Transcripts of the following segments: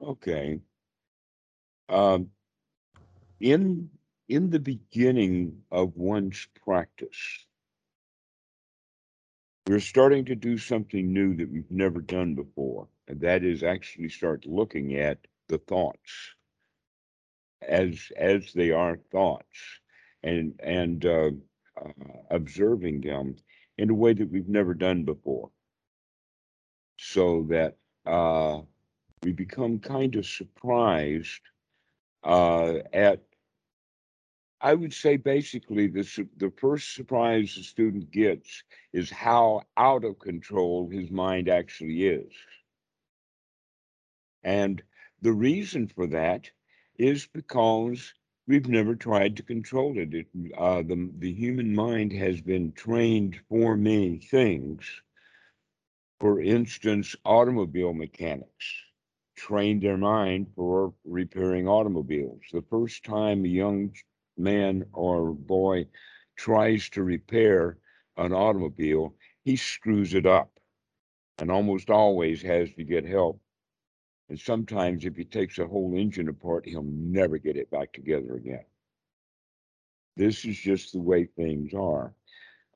Okay. Um, in in the beginning of one's practice, we're starting to do something new that we've never done before, and that is actually start looking at the thoughts as as they are thoughts, and and uh, uh, observing them in a way that we've never done before, so that uh, we become kind of surprised uh, at I would say basically the the first surprise the student gets is how out of control his mind actually is. And the reason for that is because we've never tried to control it. it uh, the, the human mind has been trained for many things. For instance, automobile mechanics trained their mind for repairing automobiles. The first time a young man or boy tries to repair an automobile, he screws it up and almost always has to get help. And sometimes, if he takes a whole engine apart, he'll never get it back together again. This is just the way things are.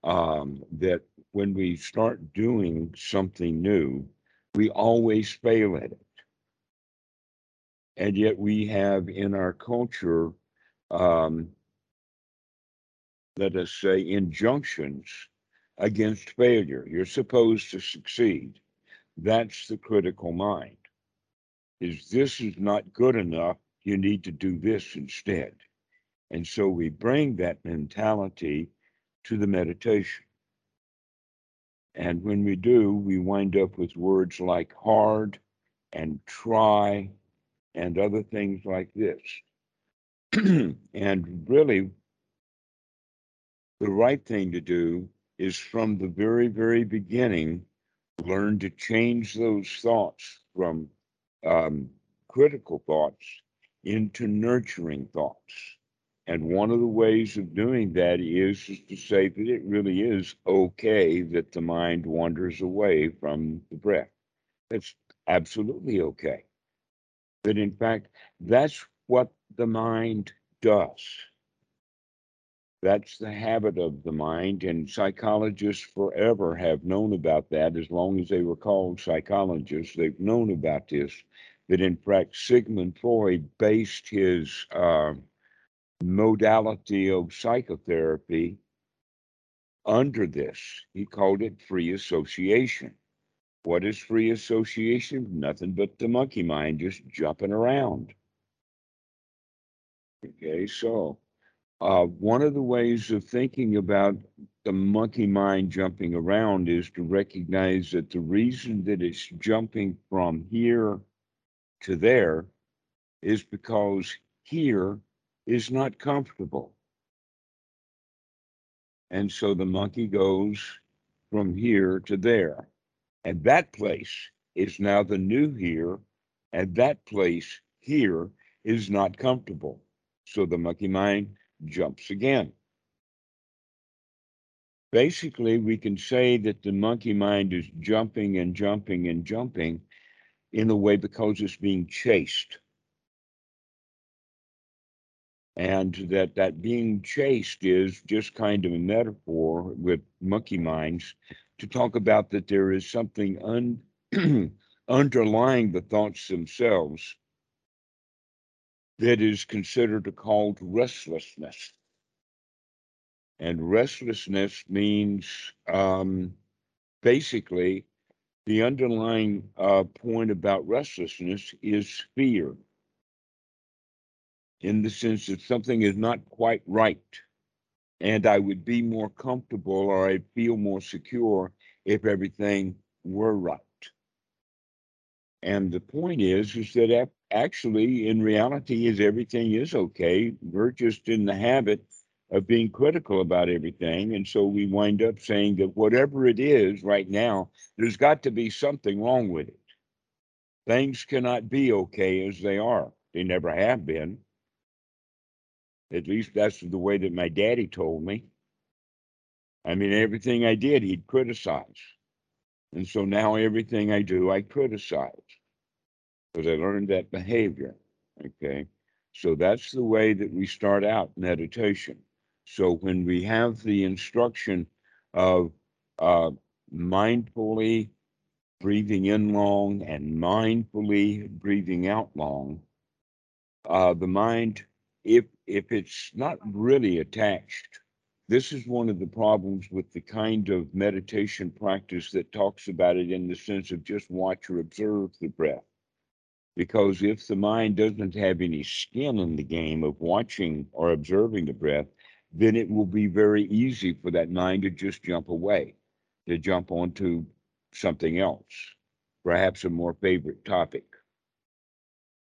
Um, that when we start doing something new, we always fail at it. And yet, we have in our culture um, let us say, injunctions against failure. You're supposed to succeed. That's the critical mind. Is this is not good enough, you need to do this instead. And so we bring that mentality to the meditation. And when we do, we wind up with words like hard and try and other things like this. and really, the right thing to do is from the very, very beginning, learn to change those thoughts from um, critical thoughts into nurturing thoughts. And one of the ways of doing that is, is to say that it really is okay that the mind wanders away from the breath. That's absolutely okay. That in fact, that's what the mind does. That's the habit of the mind, and psychologists forever have known about that. As long as they were called psychologists, they've known about this. That in fact, Sigmund Freud based his uh, modality of psychotherapy under this. He called it free association. What is free association? Nothing but the monkey mind just jumping around. Okay, so uh, one of the ways of thinking about the monkey mind jumping around is to recognize that the reason that it's jumping from here to there is because here is not comfortable. And so the monkey goes from here to there. And that place is now the new here. And that place here is not comfortable. So the monkey mind jumps again. Basically, we can say that the monkey mind is jumping and jumping and jumping in a way because it's being chased. And that that being chased is just kind of a metaphor with monkey minds to talk about that there is something un, underlying the thoughts themselves that is considered called restlessness. And restlessness means um, basically the underlying uh, point about restlessness is fear, in the sense that something is not quite right. And I would be more comfortable or I'd feel more secure if everything were right. And the point is, is that actually, in reality, is everything is okay. We're just in the habit of being critical about everything, and so we wind up saying that whatever it is right now, there's got to be something wrong with it. Things cannot be okay as they are. They never have been. At least that's the way that my daddy told me. I mean, everything I did, he'd criticize. And so now everything I do, I criticize. because I learned that behavior. Okay. So that's the way that we start out meditation. So when we have the instruction of uh, mindfully breathing in long and mindfully breathing out long, uh, the mind, if if it's not really attached, this is one of the problems with the kind of meditation practice that talks about it in the sense of just watch or observe the breath. Because if the mind doesn't have any skin in the game of watching or observing the breath, then it will be very easy for that mind to just jump away, to jump onto something else, perhaps a more favorite topic.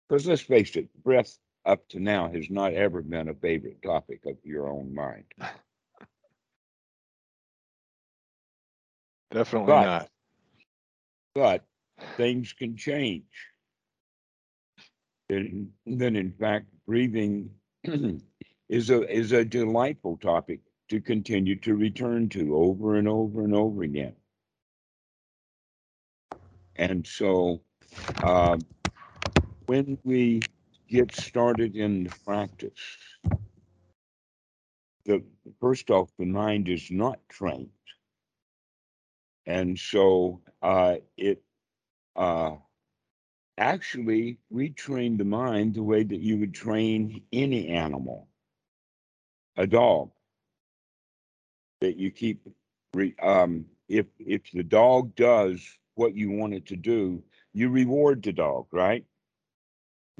Because let's face it, breath up to now has not ever been a favorite topic of your own mind. Definitely But- not. But things can change. And then, in fact, breathing is a is a delightful topic to continue to return to over and over and over again. And so, um, when we get started in the practice, the first off, the mind is not trained, and so uh, it uh, actually retrain the mind the way that you would train any animal, a dog, that you keep. Re, um, if if the dog does what you want it to do, you reward the dog, right?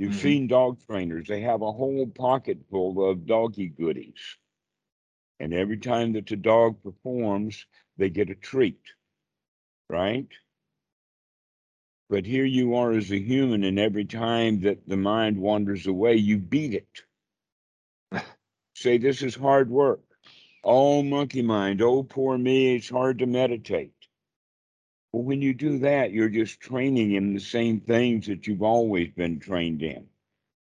You've Mhm. seen dog trainers; they have a whole pocket full of doggy goodies, and every time that the dog performs, they get a treat, right? But here you are as a human, and every time that the mind wanders away, you beat it. Say, this is hard work. Oh, monkey mind. Oh, poor me. It's hard to meditate. Well, when you do that, you're just training him the same things that you've always been trained in.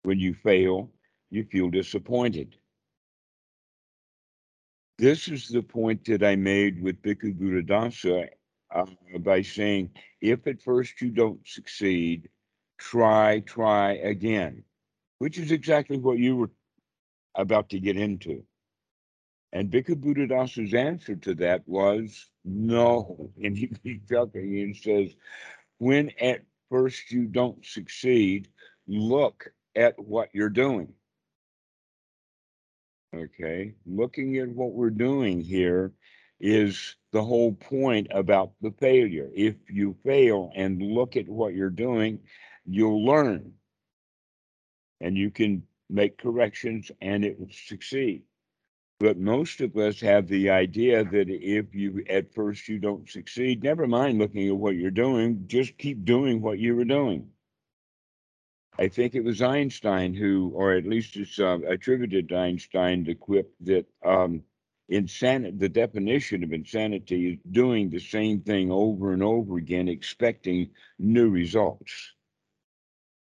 When you fail, you feel disappointed. This is the point that I made with Bhikkhu Buddhadasa uh, by saying, if at first you don't succeed, try, try again, which is exactly what you were about to get into. And Bhikkhu Buddhadasa's answer to that was no. And he keeps chuckling and says, when at first you don't succeed, look at what you're doing. Okay, looking at what we're doing here is the whole point about the failure. If you fail and look at what you're doing, you'll learn and you can make corrections and it will succeed. But most of us have the idea that if you at first you don't succeed, never mind looking at what you're doing, just keep doing what you were doing. I think it was Einstein who, or at least it's uh, attributed to Einstein, the quip that um, insanity, the definition of insanity is doing the same thing over and over again, expecting new results.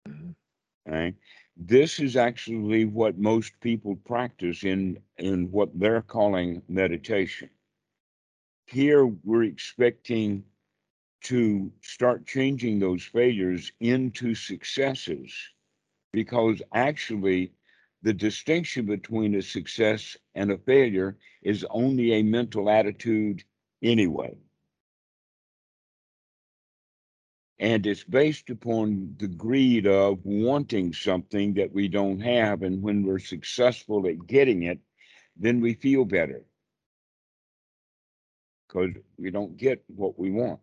Mhm. Right? This is actually what most people practice in in what they're calling meditation. Here we're expecting to start changing those failures into successes because actually the distinction between a success and a failure is only a mental attitude anyway. And it's based upon the greed of wanting something that we don't have. And when we're successful at getting it, then we feel better because we don't get what we want.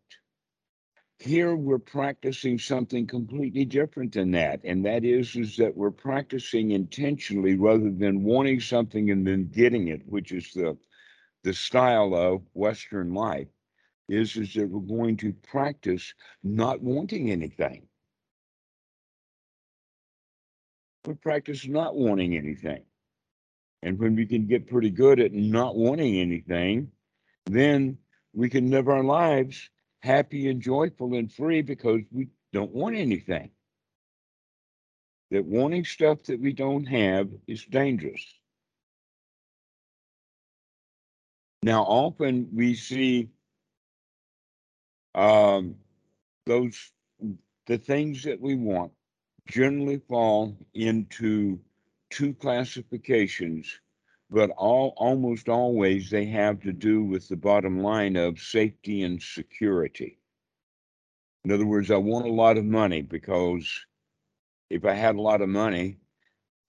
Here we're practicing something completely different than that. And that is, is that we're practicing intentionally rather than wanting something and then getting it, which is the the style of Western life, is, is that we're going to practice not wanting anything. We practice not wanting anything. And when we can get pretty good at not wanting anything, then we can live our lives happy and joyful and free because we don't want anything. That wanting stuff that we don't have is dangerous. Now, often we see um, those the things that we want generally fall into two classifications, but all almost always they have to do with the bottom line of safety and security. In other words, I want a lot of money because if I had a lot of money,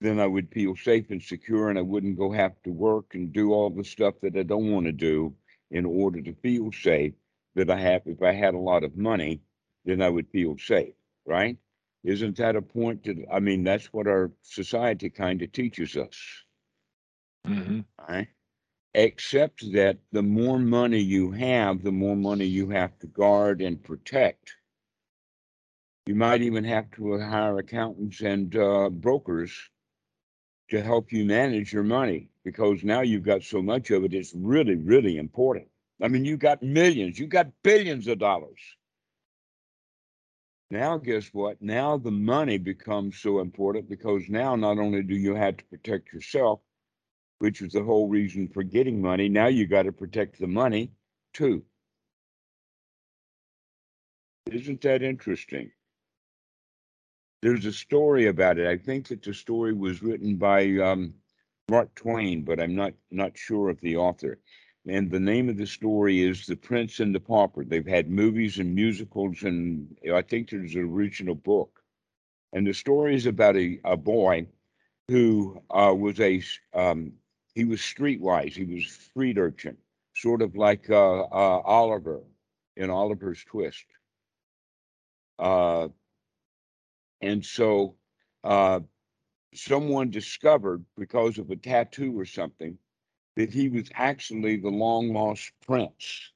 then I would feel safe and secure and I wouldn't go have to work and do all the stuff that I don't want to do in order to feel safe that I have if I had a lot of money, then I would feel safe, right? Isn't that a point that I mean that's what our society kind of teaches us. hmm Right? Except that the more money you have, the more money you have to guard and protect. You might even have to hire accountants and uh, brokers to help you manage your money because now you've got so much of it, it's really, really important. I mean, you got millions, you got billions of dollars. Now, guess what? Now the money becomes so important because now not only do you have to protect yourself, which is the whole reason for getting money, now you got to protect the money too. Isn't that interesting? There's a story about it. I think that the story was written by um, Mark Twain, but I'm not not sure of the author. And the name of the story is The Prince and the Pauper. They've had movies and musicals, and I think there's an original book. And the story is about a, a boy who uh, was a um, he was streetwise. He was street urchin, sort of like uh, uh, Oliver in Oliver's Twist. Uh, and so uh, someone discovered because of a tattoo or something that he was actually the long lost prince.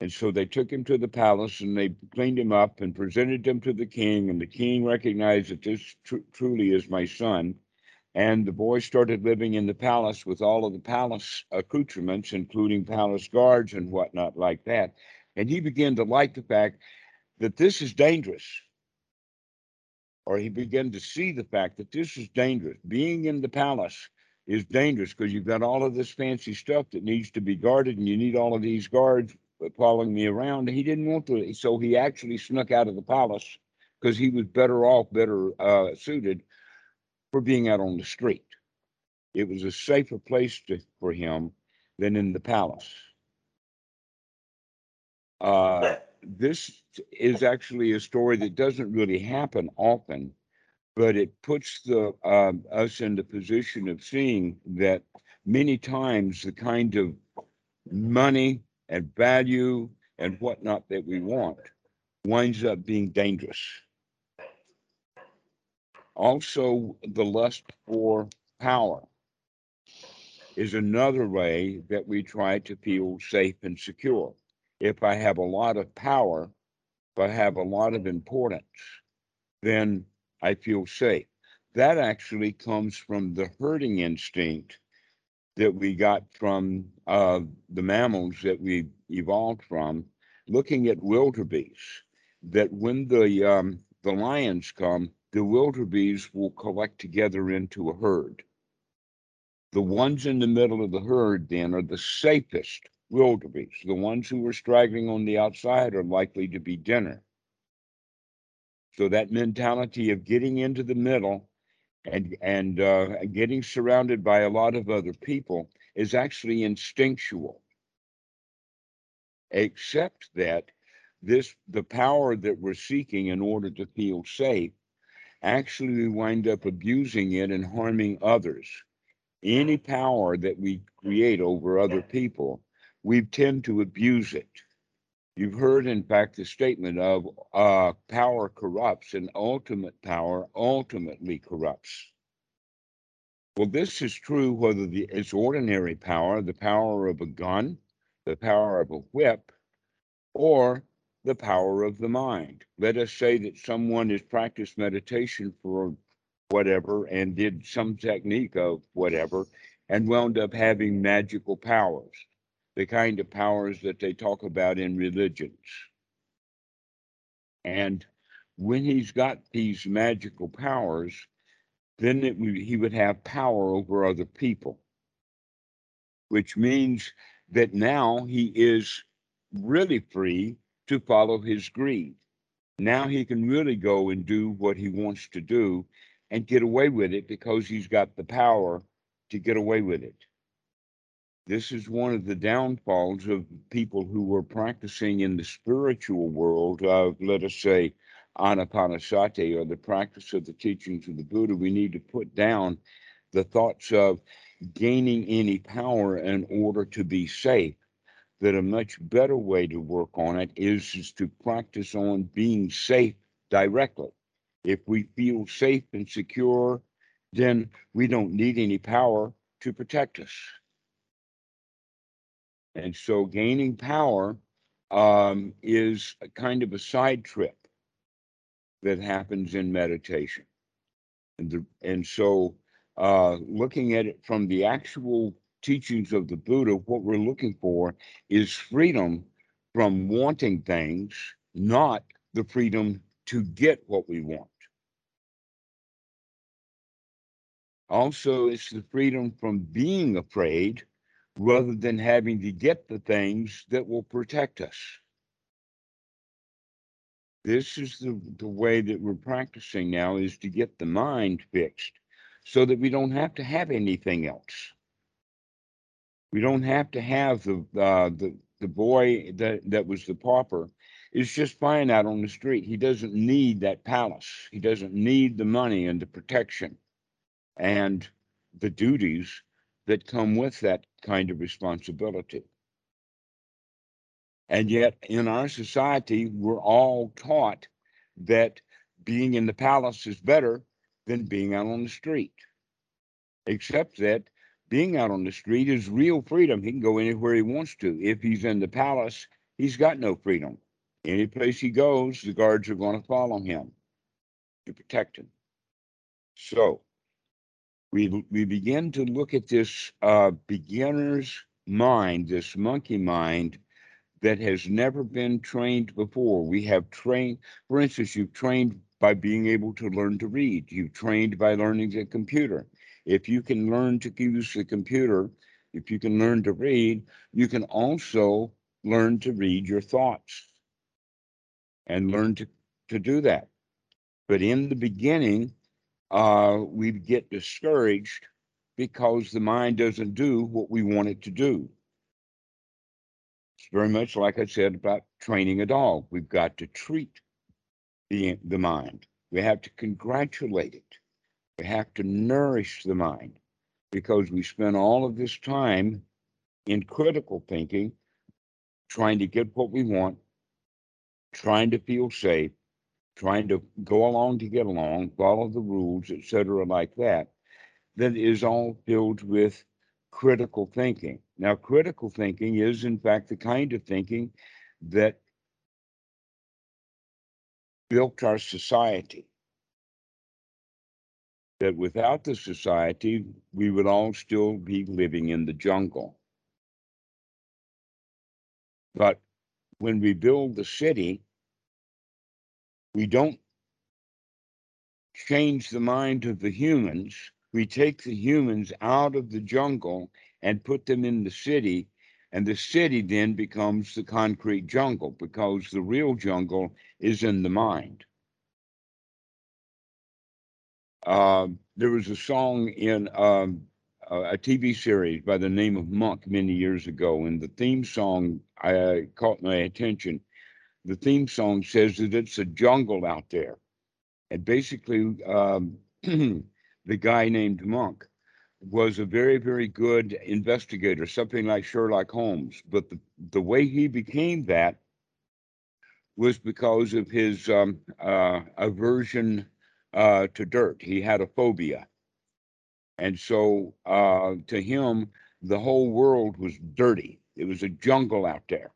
And so they took him to the palace and they cleaned him up and presented him to the king. And the king recognized that this tr- truly is my son. And the boy started living in the palace with all of the palace accoutrements, including palace guards and whatnot like that. And he began to like the fact that this is dangerous or he began to see the fact that this is dangerous. Being in the palace is dangerous because you've got all of this fancy stuff that needs to be guarded, and you need all of these guards following me around. He didn't want to, so he actually snuck out of the palace because he was better off, better uh, suited for being out on the street. It was a safer place to, for him than in the palace. Uh, this is actually a story that doesn't really happen often, but it puts the um, us in the position of seeing that many times the kind of money and value and whatnot that we want winds up being dangerous. Also, the lust for power is another way that we try to feel safe and secure if I have a lot of power, I have a lot of importance, then I feel safe. That actually comes from the herding instinct that we got from uh, the mammals that we evolved from, looking at wildebeest, that when the, um, the lions come, the wildebeest will collect together into a herd. The ones in the middle of the herd then are the safest wildebeest. The ones who are straggling on the outside are likely to be dinner. So that mentality of getting into the middle and and uh, getting surrounded by a lot of other people is actually instinctual. Except that this the power that we're seeking in order to feel safe actually we wind up abusing it and harming others. Any power that we create over other people we tend to abuse it. You've heard, in fact, the statement of uh, power corrupts and ultimate power ultimately corrupts. Well, this is true whether the, it's ordinary power, the power of a gun, the power of a whip, or the power of the mind. Let us say that someone has practiced meditation for whatever and did some technique of whatever and wound up having magical powers the kind of powers that they talk about in religions. And when he's got these magical powers, then it, he would have power over other people, which means that now he is really free to follow his greed. Now he can really go and do what he wants to do and get away with it because he's got the power to get away with it. This is one of the downfalls of people who were practicing in the spiritual world of, let us say, anapanasati or the practice of the teachings of the Buddha. We need to put down the thoughts of gaining any power in order to be safe. That a much better way to work on it is, is to practice on being safe directly. If we feel safe and secure, then we don't need any power to protect us. And so gaining power um, is a kind of a side trip that happens in meditation. And, the, and so uh, looking at it from the actual teachings of the Buddha, what we're looking for is freedom from wanting things, not the freedom to get what we want. Also, it's the freedom from being afraid rather than having to get the things that will protect us. This is the, the way that we're practicing now is to get the mind fixed so that we don't have to have anything else. We don't have to have the uh, the the boy that that was the pauper is just fine out on the street. He doesn't need that palace. He doesn't need the money and the protection and the duties that come with that kind of responsibility. And yet, in our society, we're all taught that being in the palace is better than being out on the street. Except that being out on the street is real freedom. He can go anywhere he wants to. If he's in the palace, he's got no freedom. Any place he goes, the guards are going to follow him to protect him. So, we, we begin to look at this uh, beginner's mind, this monkey mind that has never been trained before. We have trained, for instance, you've trained by being able to learn to read, you've trained by learning the computer. If you can learn to use the computer, if you can learn to read, you can also learn to read your thoughts and learn to, to do that. But in the beginning, uh, we get discouraged because the mind doesn't do what we want it to do. It's very much like I said about training a dog. We've got to treat the, the mind. We have to congratulate it. We have to nourish the mind because we spend all of this time in critical thinking, trying to get what we want, trying to feel safe, trying to go along to get along, follow the rules, etc., like that, that is all filled with critical thinking. Now, critical thinking is, in fact, the kind of thinking that built our society. That without the society, we would all still be living in the jungle. But when we build the city, we don't change the mind of the humans. We take the humans out of the jungle and put them in the city. And the city then becomes the concrete jungle because the real jungle is in the mind. Uh, there was a song in um, a TV series by the name of Monk many years ago, and the theme song uh, caught my attention the theme song says that it's a jungle out there. And basically, um, the guy named Monk was a very, very good investigator, something like Sherlock Holmes. But the, the way he became that was because of his um, uh, aversion uh, to dirt. He had a phobia. And so uh, to him, the whole world was dirty. It was a jungle out there.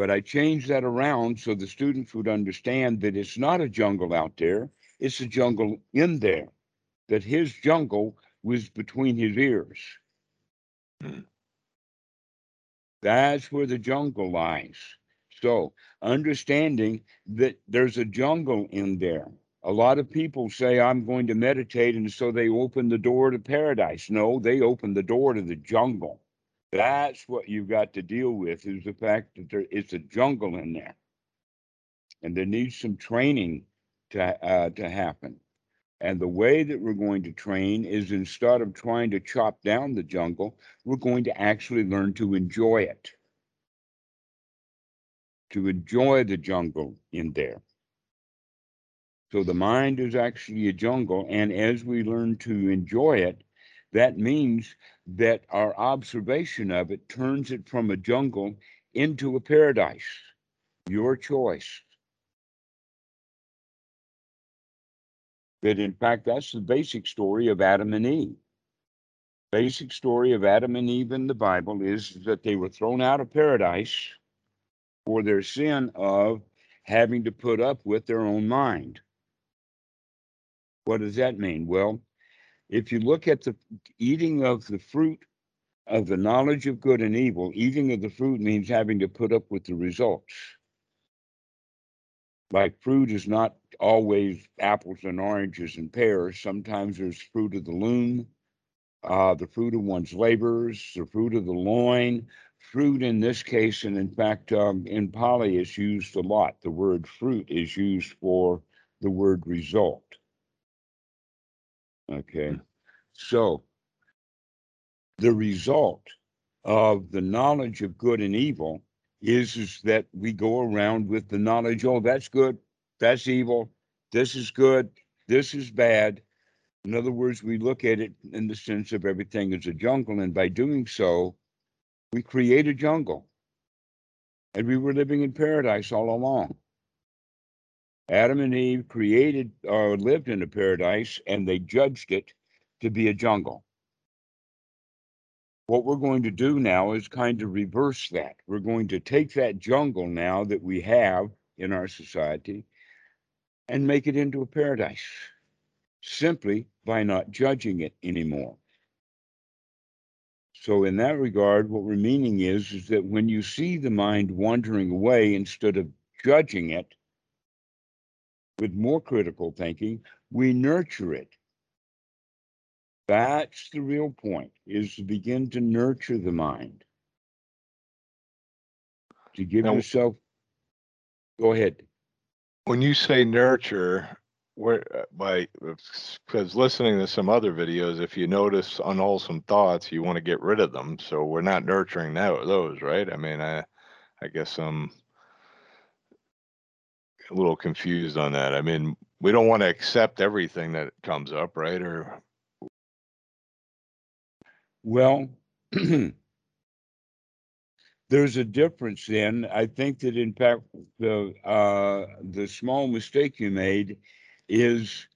But I changed that around so the students would understand that it's not a jungle out there, it's a jungle in there, that his jungle was between his ears. Hmm. That's where the jungle lies. So, understanding that there's a jungle in there. A lot of people say, I'm going to meditate, and so they open the door to paradise. No, they open the door to the jungle. That's what you've got to deal with is the fact that there it's a jungle in there. and there needs some training to uh, to happen. And the way that we're going to train is instead of trying to chop down the jungle, we're going to actually learn to enjoy it, to enjoy the jungle in there. So the mind is actually a jungle, and as we learn to enjoy it, that means that our observation of it turns it from a jungle into a paradise. Your choice. But in fact, that's the basic story of Adam and Eve. Basic story of Adam and Eve in the Bible is that they were thrown out of paradise for their sin of having to put up with their own mind. What does that mean? Well, if you look at the eating of the fruit of the knowledge of good and evil, eating of the fruit means having to put up with the results. Like fruit is not always apples and oranges and pears. Sometimes there's fruit of the loom, uh, the fruit of one's labors, the fruit of the loin. Fruit in this case, and in fact, um, in Pali is used a lot. The word fruit is used for the word result. Okay. So the result of the knowledge of good and evil is, is that we go around with the knowledge, oh, that's good, that's evil, this is good, this is bad. In other words, we look at it in the sense of everything is a jungle, and by doing so, we create a jungle. And we were living in paradise all along. Adam and Eve created or lived in a paradise and they judged it to be a jungle. What we're going to do now is kind of reverse that. We're going to take that jungle now that we have in our society and make it into a paradise simply by not judging it anymore. So in that regard, what we're meaning is, is that when you see the mind wandering away, instead of judging it, with more critical thinking, we nurture it. That's the real point, is to begin to nurture the mind. To give now, yourself, go ahead. When you say nurture, where by because listening to some other videos, if you notice unwholesome thoughts, you want to get rid of them. So we're not nurturing that, those, right? I mean, I, I guess um, a little confused on that. I mean, we don't want to accept everything that comes up, right? Or well, there's a difference then. I think that in fact the uh, the small mistake you made is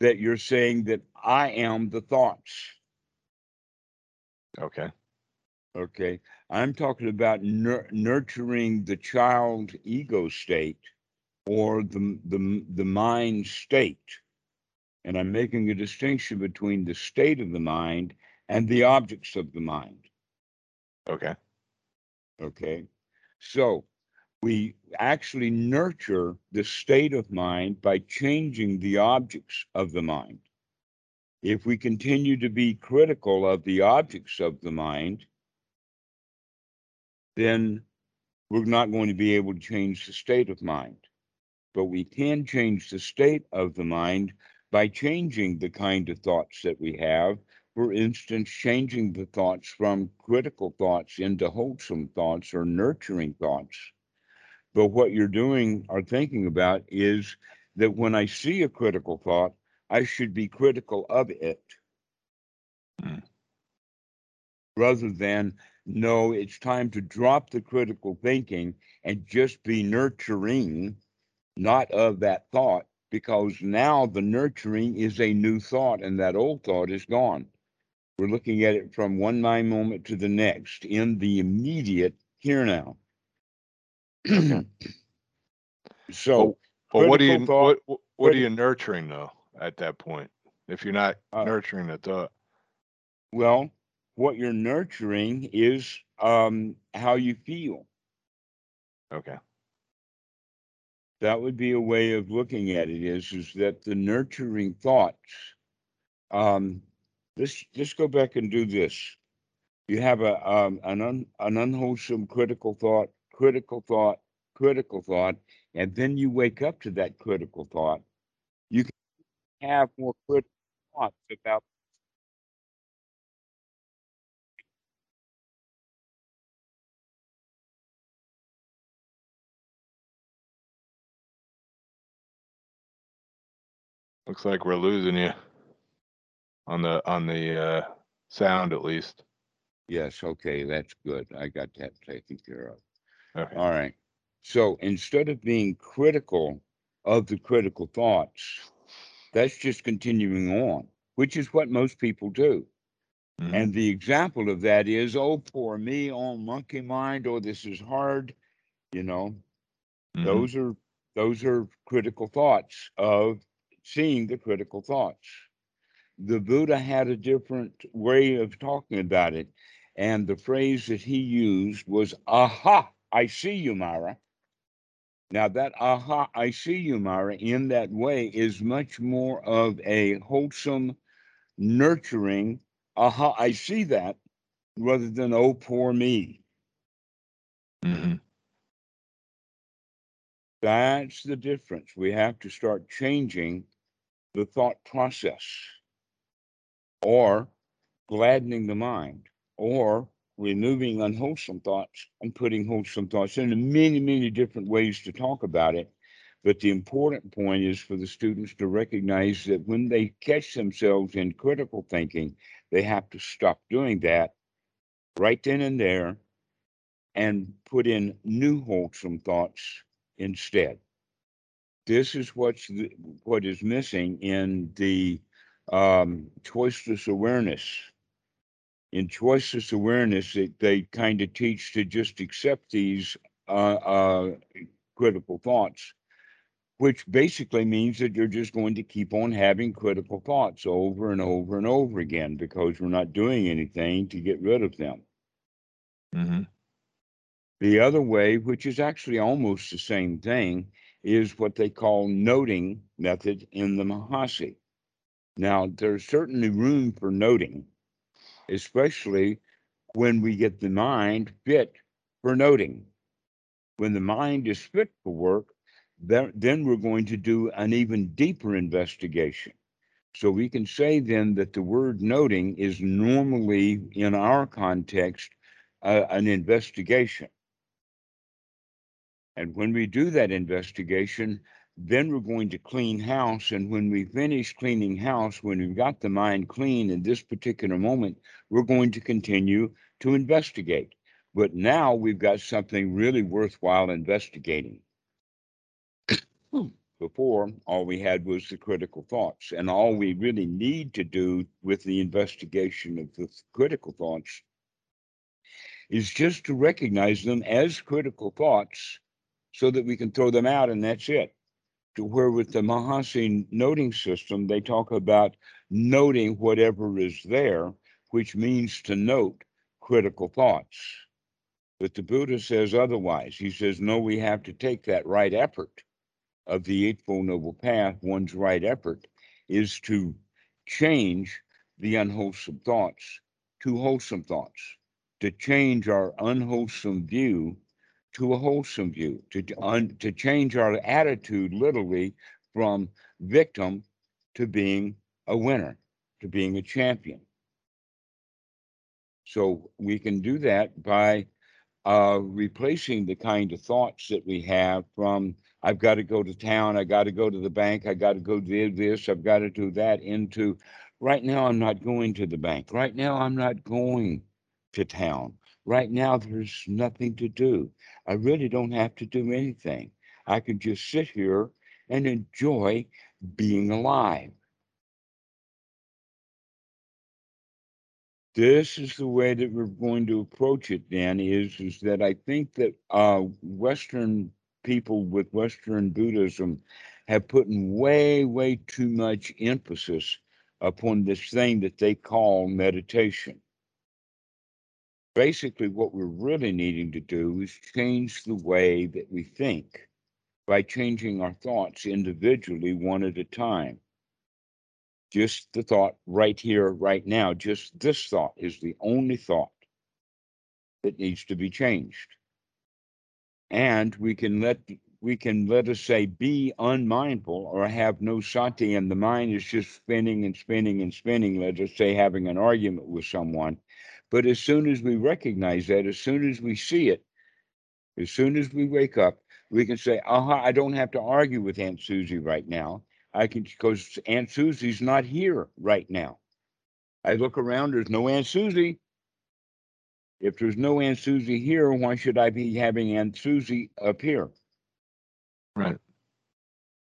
that you're saying that I am the thoughts. Okay. Okay. I'm talking about nur- nurturing the child ego state or the, the, the mind state. And I'm making a distinction between the state of the mind and the objects of the mind. Okay. Okay. So we actually nurture the state of mind by changing the objects of the mind. If we continue to be critical of the objects of the mind, then we're not going to be able to change the state of mind but we can change the state of the mind by changing the kind of thoughts that we have. For instance, changing the thoughts from critical thoughts into wholesome thoughts or nurturing thoughts. But what you're doing or thinking about is that when I see a critical thought, I should be critical of it. Mm. Rather than, no, it's time to drop the critical thinking and just be nurturing not of that thought, because now the nurturing is a new thought and that old thought is gone. We're looking at it from one mind moment to the next in the immediate here now. so, but what are you thought, what, what are you nurturing though at that point if you're not uh, nurturing the thought? Well, what you're nurturing is um, how you feel. Okay that would be a way of looking at it is is that the nurturing thoughts um let's let's go back and do this. You have a um an un, an unwholesome critical thought critical thought critical thought, and then you wake up to that critical thought, you can have more critical thoughts about Looks like we're losing you on the, on the, uh, sound at least. Yes, okay, that's good. I got that taken care of. Okay. All right. So instead of being critical of the critical thoughts, that's just continuing on, which is what most people do. Mhm. And the example of that is, oh, poor me, oh, monkey mind, oh, this is hard. You know, Mhm. those are those are critical thoughts of seeing the critical thoughts. The Buddha had a different way of talking about it. And the phrase that he used was, aha, I see you, Mara. Now, that aha, I see you, Mara, in that way is much more of a wholesome, nurturing, aha, I see that, rather than, oh, poor me. Mhm. That's the difference. We have to start changing the thought process or gladdening the mind or removing unwholesome thoughts and putting wholesome thoughts in. And many, many different ways to talk about it. But the important point is for the students to recognize that when they catch themselves in critical thinking, they have to stop doing that right then and there and put in new wholesome thoughts instead. This is what's the, what is missing in the um, choiceless awareness. In choiceless awareness, they, they kind of teach to just accept these uh, uh, critical thoughts, which basically means that you're just going to keep on having critical thoughts over and over and over again because we're not doing anything to get rid of them. Mhm. The other way, which is actually almost the same thing, is what they call noting method in the Mahasi. Now, there's certainly room for noting, especially when we get the mind fit for noting. When the mind is fit for work, then, we're going to do an even deeper investigation. So we can say then that the word noting is normally, in our context, uh, an investigation. And when we do that investigation, then we're going to clean house. And when we finish cleaning house, when we've got the mind clean in this particular moment, we're going to continue to investigate. But now we've got something really worthwhile investigating. Hmm. Before, all we had was the critical thoughts. And all we really need to do with the investigation of the critical thoughts is just to recognize them as critical thoughts so that we can throw them out and that's it. To where with the Mahasi noting system, they talk about noting whatever is there, which means to note critical thoughts. But the Buddha says otherwise. He says, no, we have to take that right effort of the Eightfold Noble Path. One's right effort is to change the unwholesome thoughts to wholesome thoughts, to change our unwholesome view to a wholesome view, to, un, to change our attitude literally from victim to being a winner, to being a champion. So we can do that by uh, replacing the kind of thoughts that we have from I've got to go to town, I got to go to the bank, I got to go do this, I've got to do that into right now I'm not going to the bank. Right now I'm not going to town. Right now there's nothing to do. I really don't have to do anything. I can just sit here and enjoy being alive. this is the way that we're going to approach it dan is is that i think that uh, western people with western buddhism have put in way way too much emphasis upon this thing that they call meditation basically what we're really needing to do is change the way that we think by changing our thoughts individually one at a time just the thought right here, right now, just this thought is the only thought that needs to be changed. and we can let we can let us say be unmindful or have no sati and the mind is just spinning and spinning and spinning let us say having an argument with someone but as soon as we recognize that as soon as we see it as soon as we wake up we can say uh-huh i don't have to argue with aunt susie right now i can because aunt susie's not here right now i look around there's no aunt susie if there's no Aunt Susie here, why should I be having Aunt Susie up here? Right.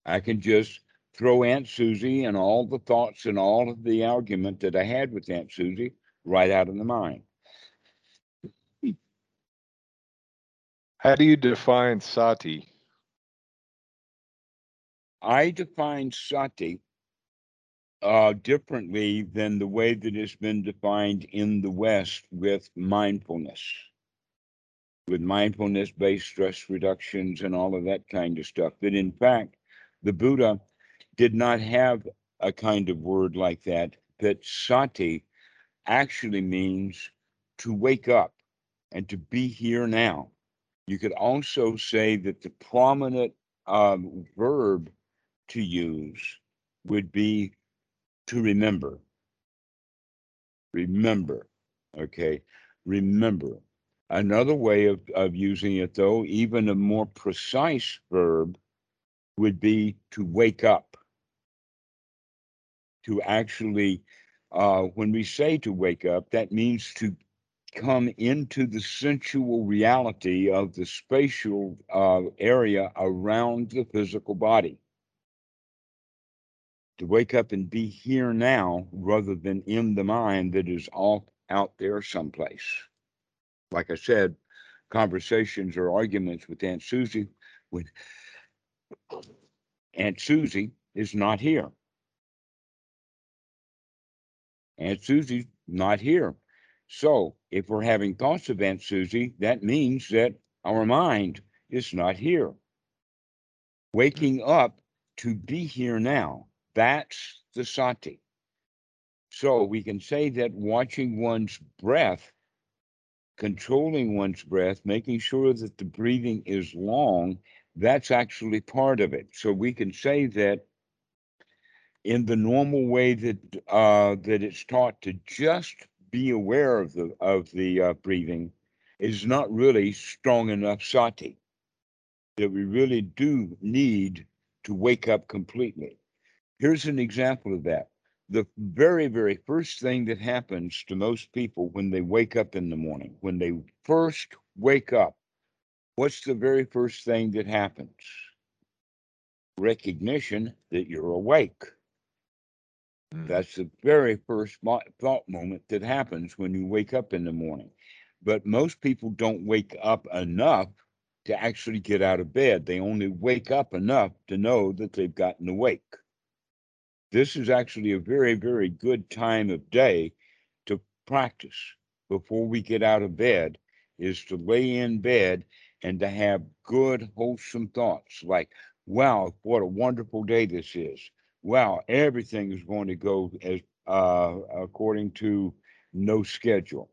I can just throw Aunt Susie and all the thoughts and all of the argument that I had with Aunt Susie right out of the mind. How do you define sati? I define sati uh, differently than the way that it's been defined in the West with mindfulness, with mindfulness based stress reductions and all of that kind of stuff. That in fact, the Buddha did not have a kind of word like that, that sati actually means to wake up and to be here now. You could also say that the prominent um, verb to use would be to remember. Remember. Okay. Remember. Another way of, of using it, though, even a more precise verb, would be to wake up. To actually, uh, when we say to wake up, that means to come into the sensual reality of the spatial uh, area around the physical body to wake up and be here now rather than in the mind that is all out there someplace. Like I said, conversations or arguments with Aunt Susie when Aunt Susie is not here. Aunt Susie's not here. So if we're having thoughts of Aunt Susie, that means that our mind is not here. Waking up to be here now that's the sati. So we can say that watching one's breath, controlling one's breath, making sure that the breathing is long, that's actually part of it. So we can say that in the normal way that uh, that it's taught to just be aware of the of the uh, breathing is not really strong enough sati. That we really do need to wake up completely. Here's an example of that. The very, very first thing that happens to most people when they wake up in the morning, when they first wake up, what's the very first thing that happens? Recognition that you're awake. Mm. That's the very first thought moment that happens when you wake up in the morning. But most people don't wake up enough to actually get out of bed. They only wake up enough to know that they've gotten awake this is actually a very, very good time of day to practice before we get out of bed is to lay in bed and to have good, wholesome thoughts like, wow, what a wonderful day this is. Wow, everything is going to go as uh, according to no schedule.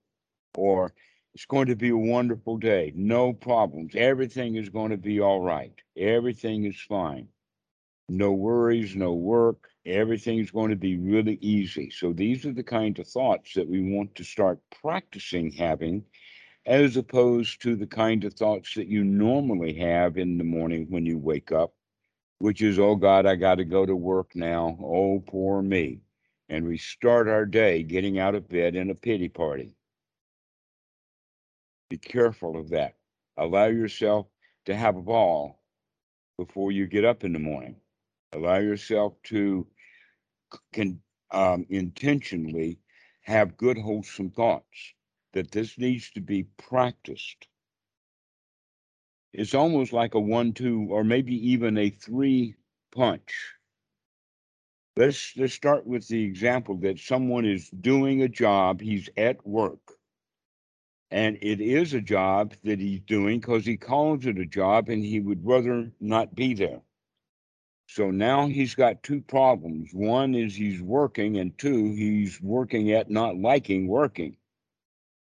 Or it's going to be a wonderful day, no problems. Everything is going to be all right. Everything is fine. No worries, no work, everything's going to be really easy. So these are the kind of thoughts that we want to start practicing having as opposed to the kind of thoughts that you normally have in the morning when you wake up, which is, oh God, I got to go to work now. Oh, poor me. And we start our day getting out of bed in a pity party. Be careful of that. Allow yourself to have a ball before you get up in the morning. Allow yourself to can um, intentionally have good, wholesome thoughts, that this needs to be practiced. It's almost like a one, two, or maybe even a three punch. Let's, let's start with the example that someone is doing a job, he's at work. And it is a job that he's doing because he calls it a job and he would rather not be there. So now he's got two problems. One is he's working, and two, he's working at not liking working.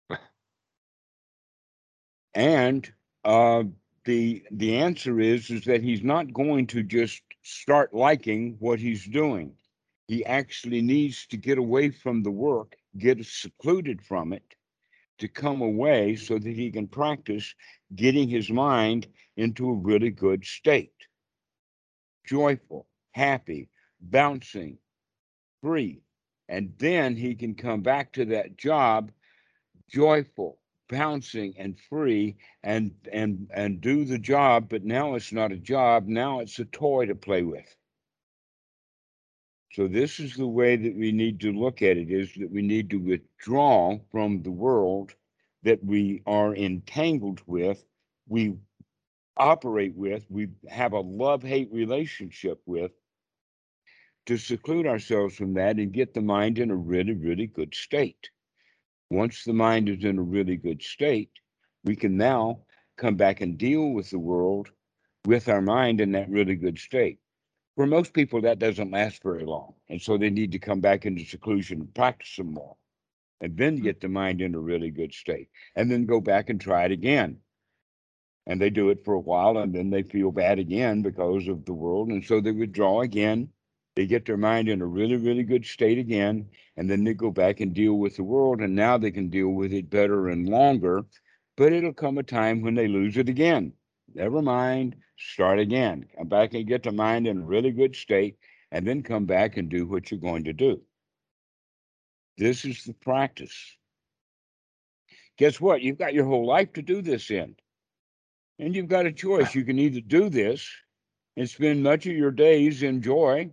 and uh, the the answer is is that he's not going to just start liking what he's doing. He actually needs to get away from the work, get secluded from it, to come away so that he can practice getting his mind into a really good state. Joyful, happy, bouncing, free. And then he can come back to that job joyful, bouncing and free and and and do the job, but now it's not a job, now it's a toy to play with. So this is the way that we need to look at it is that we need to withdraw from the world that we are entangled with, we operate with, we have a love-hate relationship with, to seclude ourselves from that and get the mind in a really, really good state. Once the mind is in a really good state, we can now come back and deal with the world with our mind in that really good state. For most people, that doesn't last very long. And so they need to come back into seclusion and practice some more, and then get the mind in a really good state, and then go back and try it again. And they do it for a while, and then they feel bad again because of the world. And so they withdraw again. They get their mind in a really, really good state again, and then they go back and deal with the world. And now they can deal with it better and longer. But it'll come a time when they lose it again. Never mind, start again. Come back and get the mind in a really good state, and then come back and do what you're going to do. This is the practice. Guess what? You've got your whole life to do this in. And you've got a choice. You can either do this and spend much of your days in joy,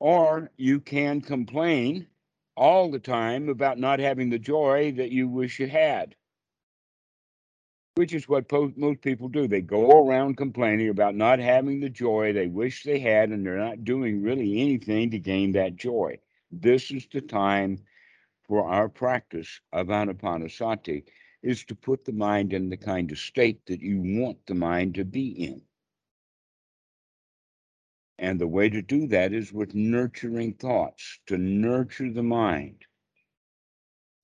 or you can complain all the time about not having the joy that you wish you had which is what po- most people do. They go around complaining about not having the joy they wish they had, and they're not doing really anything to gain that joy. This is the time for our practice of anapanasati is to put the mind in the kind of state that you want the mind to be in. And the way to do that is with nurturing thoughts, to nurture the mind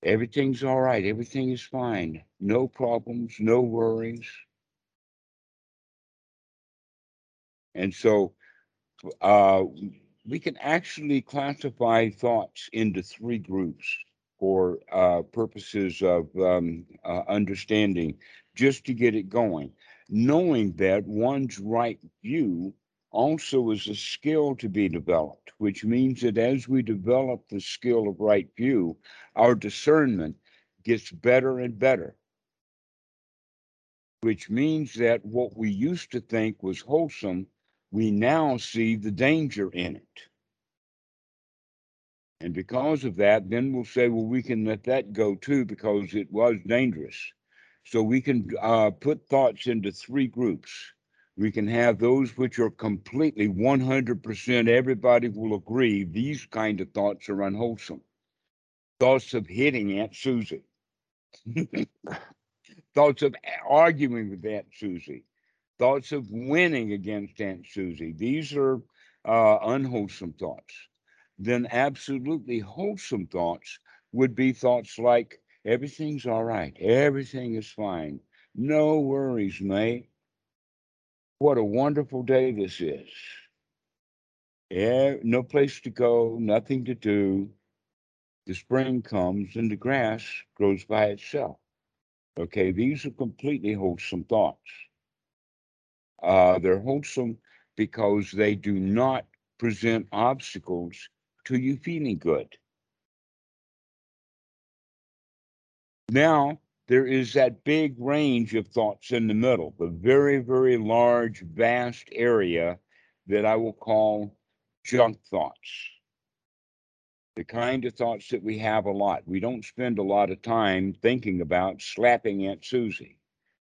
everything's all right, everything is fine, no problems, no worries. And so uh, we can actually classify thoughts into three groups for uh, purposes of um, uh, understanding, just to get it going. Knowing that one's right view also is a skill to be developed, which means that as we develop the skill of right view, our discernment gets better and better. Which means that what we used to think was wholesome, we now see the danger in it. And because of that, then we'll say, well, we can let that go too because it was dangerous. So we can uh, put thoughts into three groups we can have those which are completely 100% everybody will agree these kind of thoughts are unwholesome. Thoughts of hitting aunt susie. Thoughts of arguing with aunt susie. Thoughts of winning against aunt susie. These are uh, unwholesome thoughts. Then absolutely wholesome thoughts would be thoughts like everything's all right. Everything is fine. No worries mate what a wonderful day this is. Yeah, no place to go, nothing to do. The spring comes and the grass grows by itself. Okay, these are completely wholesome thoughts. Uh, they're wholesome because they do not present obstacles to you feeling good. Now, there is that big range of thoughts in the middle, the very, very large, vast area that I will call junk thoughts. The kind of thoughts that we have a lot. We don't spend a lot of time thinking about slapping Aunt Susie,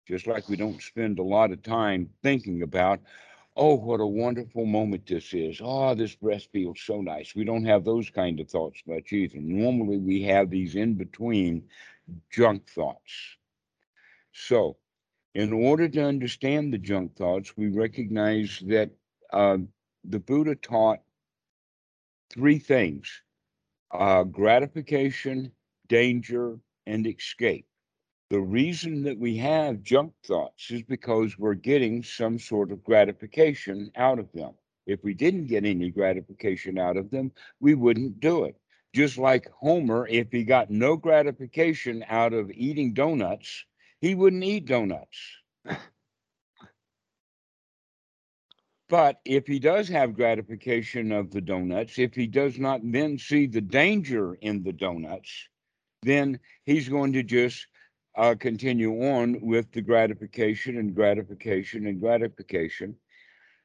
just like we don't spend a lot of time thinking about, oh, what a wonderful moment this is. Oh, this breast feels so nice. We don't have those kind of thoughts much either. Normally, we have these in between junk thoughts. So, in order to understand the junk thoughts, we recognize that uh, the Buddha taught three things uh, gratification, danger, and escape. The reason that we have junk thoughts is because we're getting some sort of gratification out of them. If we didn't get any gratification out of them, we wouldn't do it. Just like Homer, if he got no gratification out of eating donuts, he wouldn't eat donuts. But if he does have gratification of the donuts, if he does not then see the danger in the donuts, then he's going to just uh, continue on with the gratification and gratification and gratification.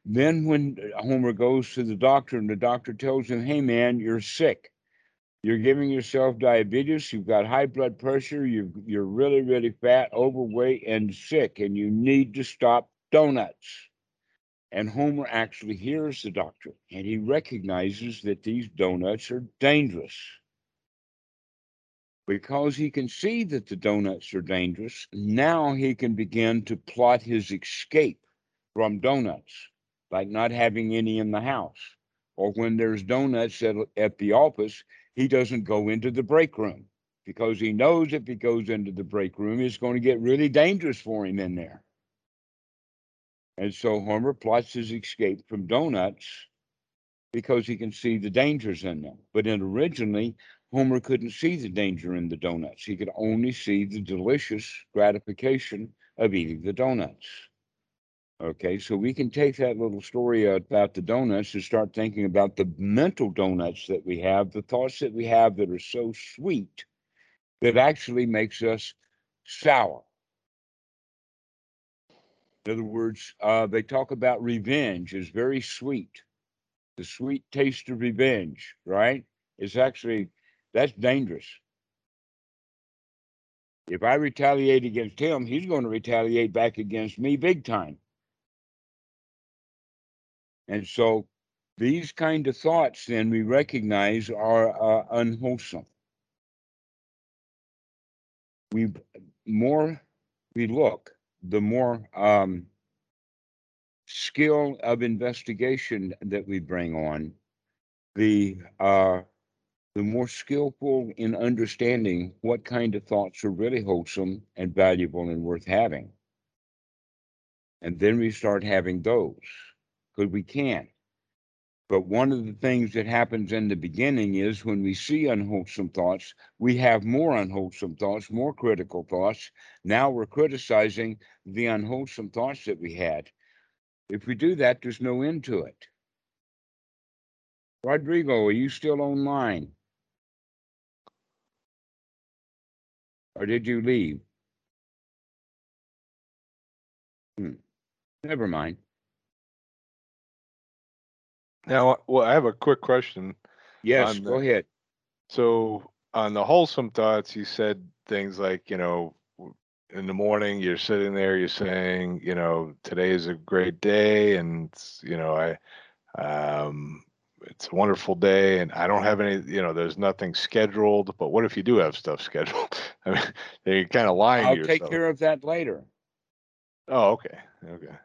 Then, when Homer goes to the doctor and the doctor tells him, Hey, man, you're sick. You're giving yourself diabetes. You've got high blood pressure. You're, you're really, really fat, overweight, and sick, and you need to stop donuts. And Homer actually hears the doctor and he recognizes that these donuts are dangerous. Because he can see that the donuts are dangerous, now he can begin to plot his escape from donuts, like not having any in the house. Or when there's donuts at, at the office, he doesn't go into the break room because he knows if he goes into the break room, it's going to get really dangerous for him in there. And so Homer plots his escape from donuts because he can see the dangers in them. But originally, Homer couldn't see the danger in the donuts. He could only see the delicious gratification of eating the donuts. Okay, so we can take that little story about the donuts and start thinking about the mental donuts that we have, the thoughts that we have that are so sweet that actually makes us sour. In other words, uh, they talk about revenge is very sweet. The sweet taste of revenge, right? Is actually that's dangerous. If I retaliate against him, he's going to retaliate back against me big time. And so these kind of thoughts then we recognize are uh, unwholesome. We more we look, the more um, skill of investigation that we bring on, the uh, the more skillful in understanding what kind of thoughts are really wholesome and valuable and worth having. And then we start having those because we can't. But one of the things that happens in the beginning is when we see unwholesome thoughts, we have more unwholesome thoughts, more critical thoughts. Now we're criticizing the unwholesome thoughts that we had. If we do that, there's no end to it. Rodrigo, are you still online? Or did you leave? Hmm. Never mind. Now, well, I have a quick question. Yes, go the- ahead. So on the wholesome thoughts, you said things like, you know, in the morning you're sitting there, you're saying, you know, today is a great day, and you know, I, um, it's a wonderful day, and I don't have any, you know, there's nothing scheduled. But what if you do have stuff scheduled? I mean, you're kind of lying to I'll yourself. take care of that later Oh, okay, okay,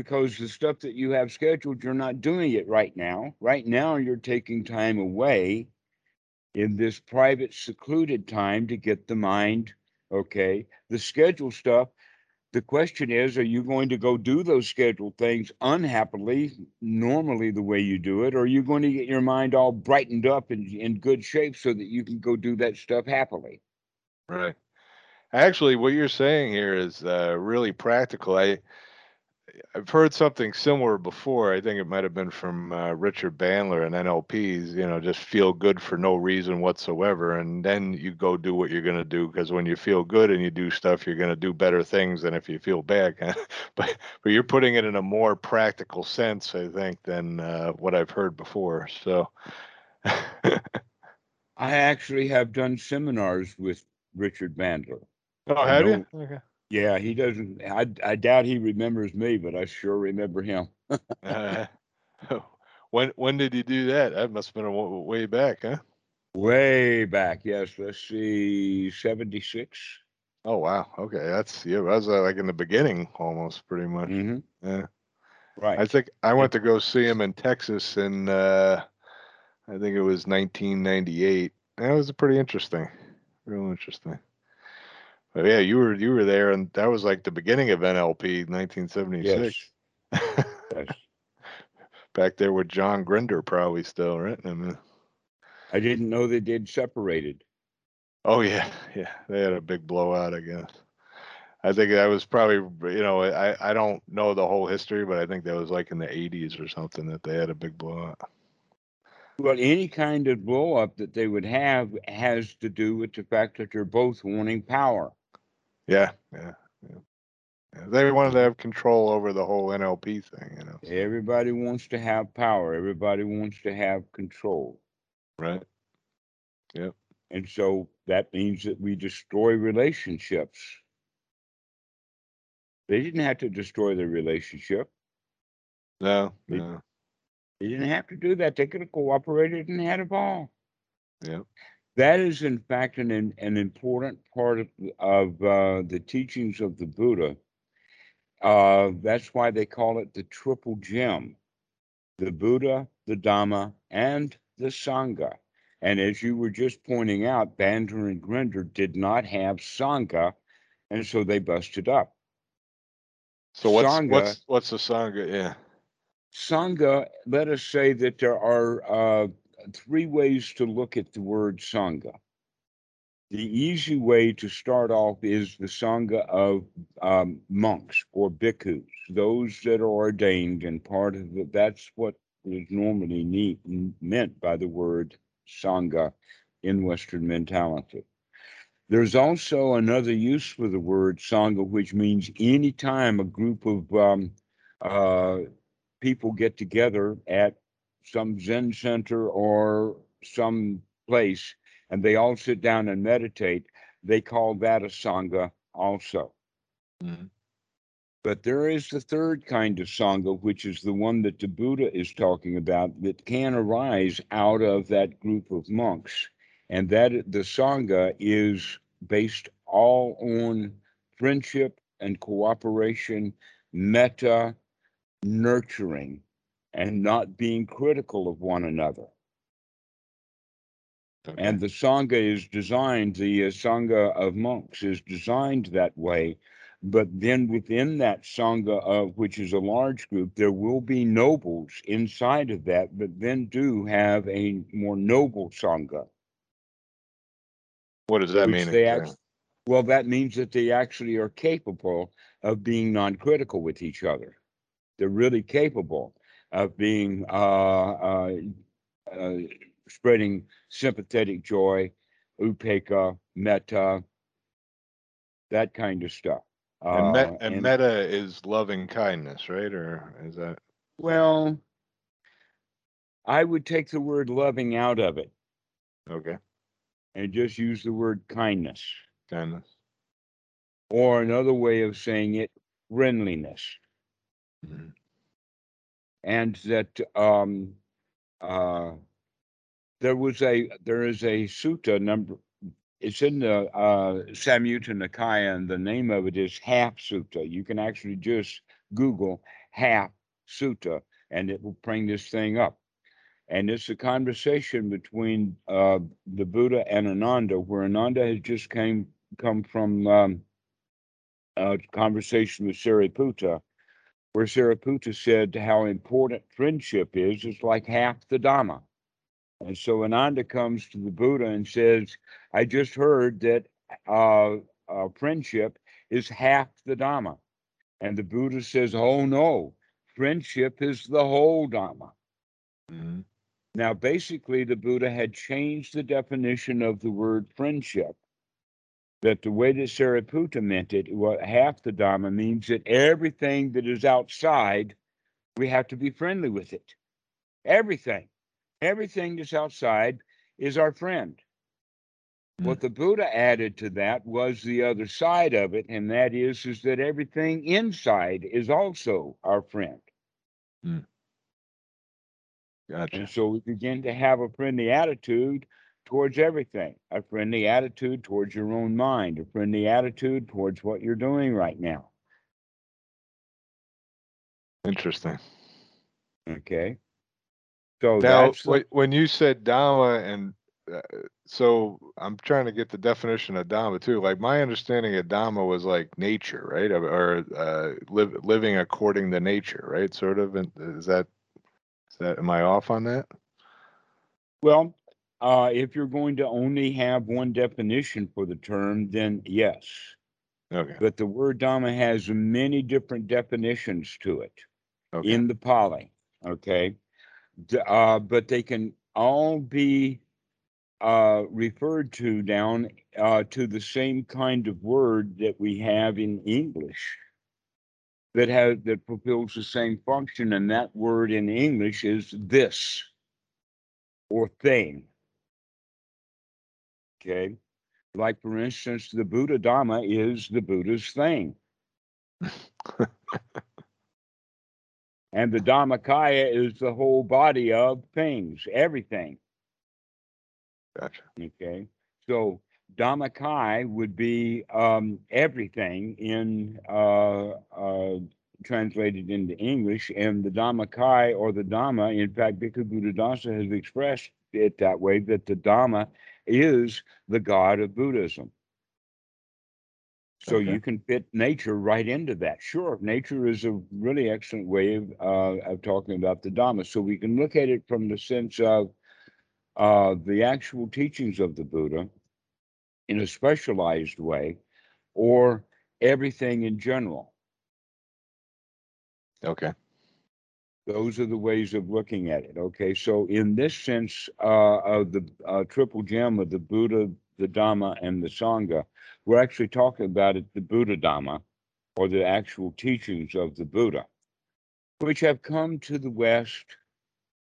because the stuff that you have scheduled, you're not doing it right now. Right now, you're taking time away in this private, secluded time to get the mind okay. The schedule stuff, the question is are you going to go do those scheduled things unhappily, normally the way you do it, or are you going to get your mind all brightened up and in good shape so that you can go do that stuff happily? right. Actually, what you're saying here is uh, really practical. I I've heard something similar before. I think it might have been from uh, Richard Bandler and NLPs. You know, just feel good for no reason whatsoever, and then you go do what you're going to do. Because when you feel good and you do stuff, you're going to do better things than if you feel bad. but but you're putting it in a more practical sense, I think, than uh, what I've heard before. So. I actually have done seminars with Richard Bandler. oh, have you? Okay. Yeah, he doesn't. I, I doubt he remembers me, but I sure remember him. Uh, when when did you do that? That must have been a way back, huh? Way back, yes. Let's see, 76. Oh wow. Okay, that's yeah. That was uh, like in the beginning, almost pretty much. hmm Yeah. Right. I think I went to go see him in Texas in uh, I think it was 1998. That was pretty interesting. Real interesting. But yeah, you were you were there, and that was like the beginning of NLP, 1976. Yes. yes. Back there with John Grinder, probably still, right? I mean, I didn't know they did separated. oh yeah, yeah, they had a big blowout, I guess. I think that was probably, you know, I I don't know the whole history, but I think that was like in the 80s or something that they had a big blowout. Well, any kind of blow up that they would have has to do with the fact that they're both wanting power. Yeah, yeah, yeah. They wanted to have control over the whole NLP thing, you know. Everybody wants to have power. Everybody wants to have control. Right. Yep. And so that means that we destroy relationships. They didn't have to destroy the relationship. No, They- no. They didn't have to do that. They could have cooperated and had a ball. Yeah. That is, in fact, an an an important part of of uh, the teachings of the Buddha. Uh, that's why they call it the triple gem: the Buddha, the Dhamma, and the Sangha. And as you were just pointing out, Bandler and Grinder did not have Sangha, and so they busted up. So what's Sangha- what's what's the sangha? Yeah. Sangha, let us say that there are uh, three ways to look at the word Sangha. The easy way to start off is the Sangha of um, monks or bhikkhus, those that are ordained, and part of the, that's what is normally meant by the word Sangha in Western mentality. There's also another use for the word Sangha, which means anytime a group of um, uh, people get together at some Zen center or some place and they all sit down and meditate, they call that a Sangha also. Mhm. But there is the third kind of Sangha, which is the one that the Buddha is talking about that can arise out of that group of monks. And that the Sangha is based all on friendship and cooperation, metta, nurturing, and not being critical of one another. Okay. And the Sangha is designed, the uh, Sangha of monks is designed that way. But then within that Sangha, uh, which is a large group, there will be nobles inside of that, but then do have a more noble Sangha. what does that mean? Well, that means that they actually are capable of being non critical with each other. They're really capable of being uh, uh, uh, spreading sympathetic joy, upekkha, metta, that kind of stuff. and, Uh, met, and metta is loving kindness, right? Or is that well, I would take the word loving out of it okay? and just use the word kindness, Kindness. or another way of saying it, friendliness. Mhm. And that um, uh, there was a there is a sutta number. It's in the uh, Samyutta Nikaya, and the name of it is Half Sutta. You can actually just Google Half Sutta, and it will bring this thing up. And it's a conversation between uh, the Buddha and Ananda, where Ananda has just came come from um, a conversation with Sariputta, where Sariputta said how important friendship is. It's like half the Dhamma. And so Ananda comes to the Buddha and says, I just heard that uh, uh, friendship is half the Dhamma. And the Buddha says, Oh no, friendship is the whole Dhamma. Mhm. Now, basically, the Buddha had changed the definition of the word friendship. That the way that Sariputta meant it, what half the Dhamma means that everything that is outside, we have to be friendly with it. Everything, everything that's outside is our friend. Hmm. What the Buddha added to that was the other side of it, and that is, is that everything inside is also our friend. Hmm. Gotcha. And so we begin to have a friendly attitude towards everything, a friendly attitude towards your own mind, a friendly attitude towards what you're doing right now. Interesting. Okay. So Now, when you said Dhamma and uh, so I'm trying to get the definition of Dhamma too. Like my understanding of Dhamma was like nature, right? Or, or uh, live, living according to nature, right? Sort of. And is that is that am I off on that? Well, uh, if you're going to only have one definition for the term, then yes. Okay. But the word Dhamma has many different definitions to it Okay. in the Pali. Okay. Uh, but they can all be uh, referred to down uh, to the same kind of word that we have in English that has that fulfills the same function, and that word in English is this or thing. Okay. Like for instance, the Buddha Dhamma is the Buddha's thing. and the Dhammakaya is the whole body of things, everything. Gotcha. Okay. So Dhammakai would be um, everything in uh, uh, translated into English, and the Dhammakai or the Dhamma, in fact, Bhikkhu Buddhadasa has expressed it that way that the Dhamma is the God of Buddhism. So Okay. you can fit nature right into that. Sure, nature is a really excellent way of, uh, of talking about the Dhamma. So we can look at it from the sense of uh, the actual teachings of the Buddha in a specialized way, or everything in general. Okay. Those are the ways of looking at it. Okay, so in this sense uh, of the uh, triple gem of the Buddha, the Dhamma, and the Sangha, we're actually talking about it, the Buddha Dhamma, or the actual teachings of the Buddha, which have come to the West,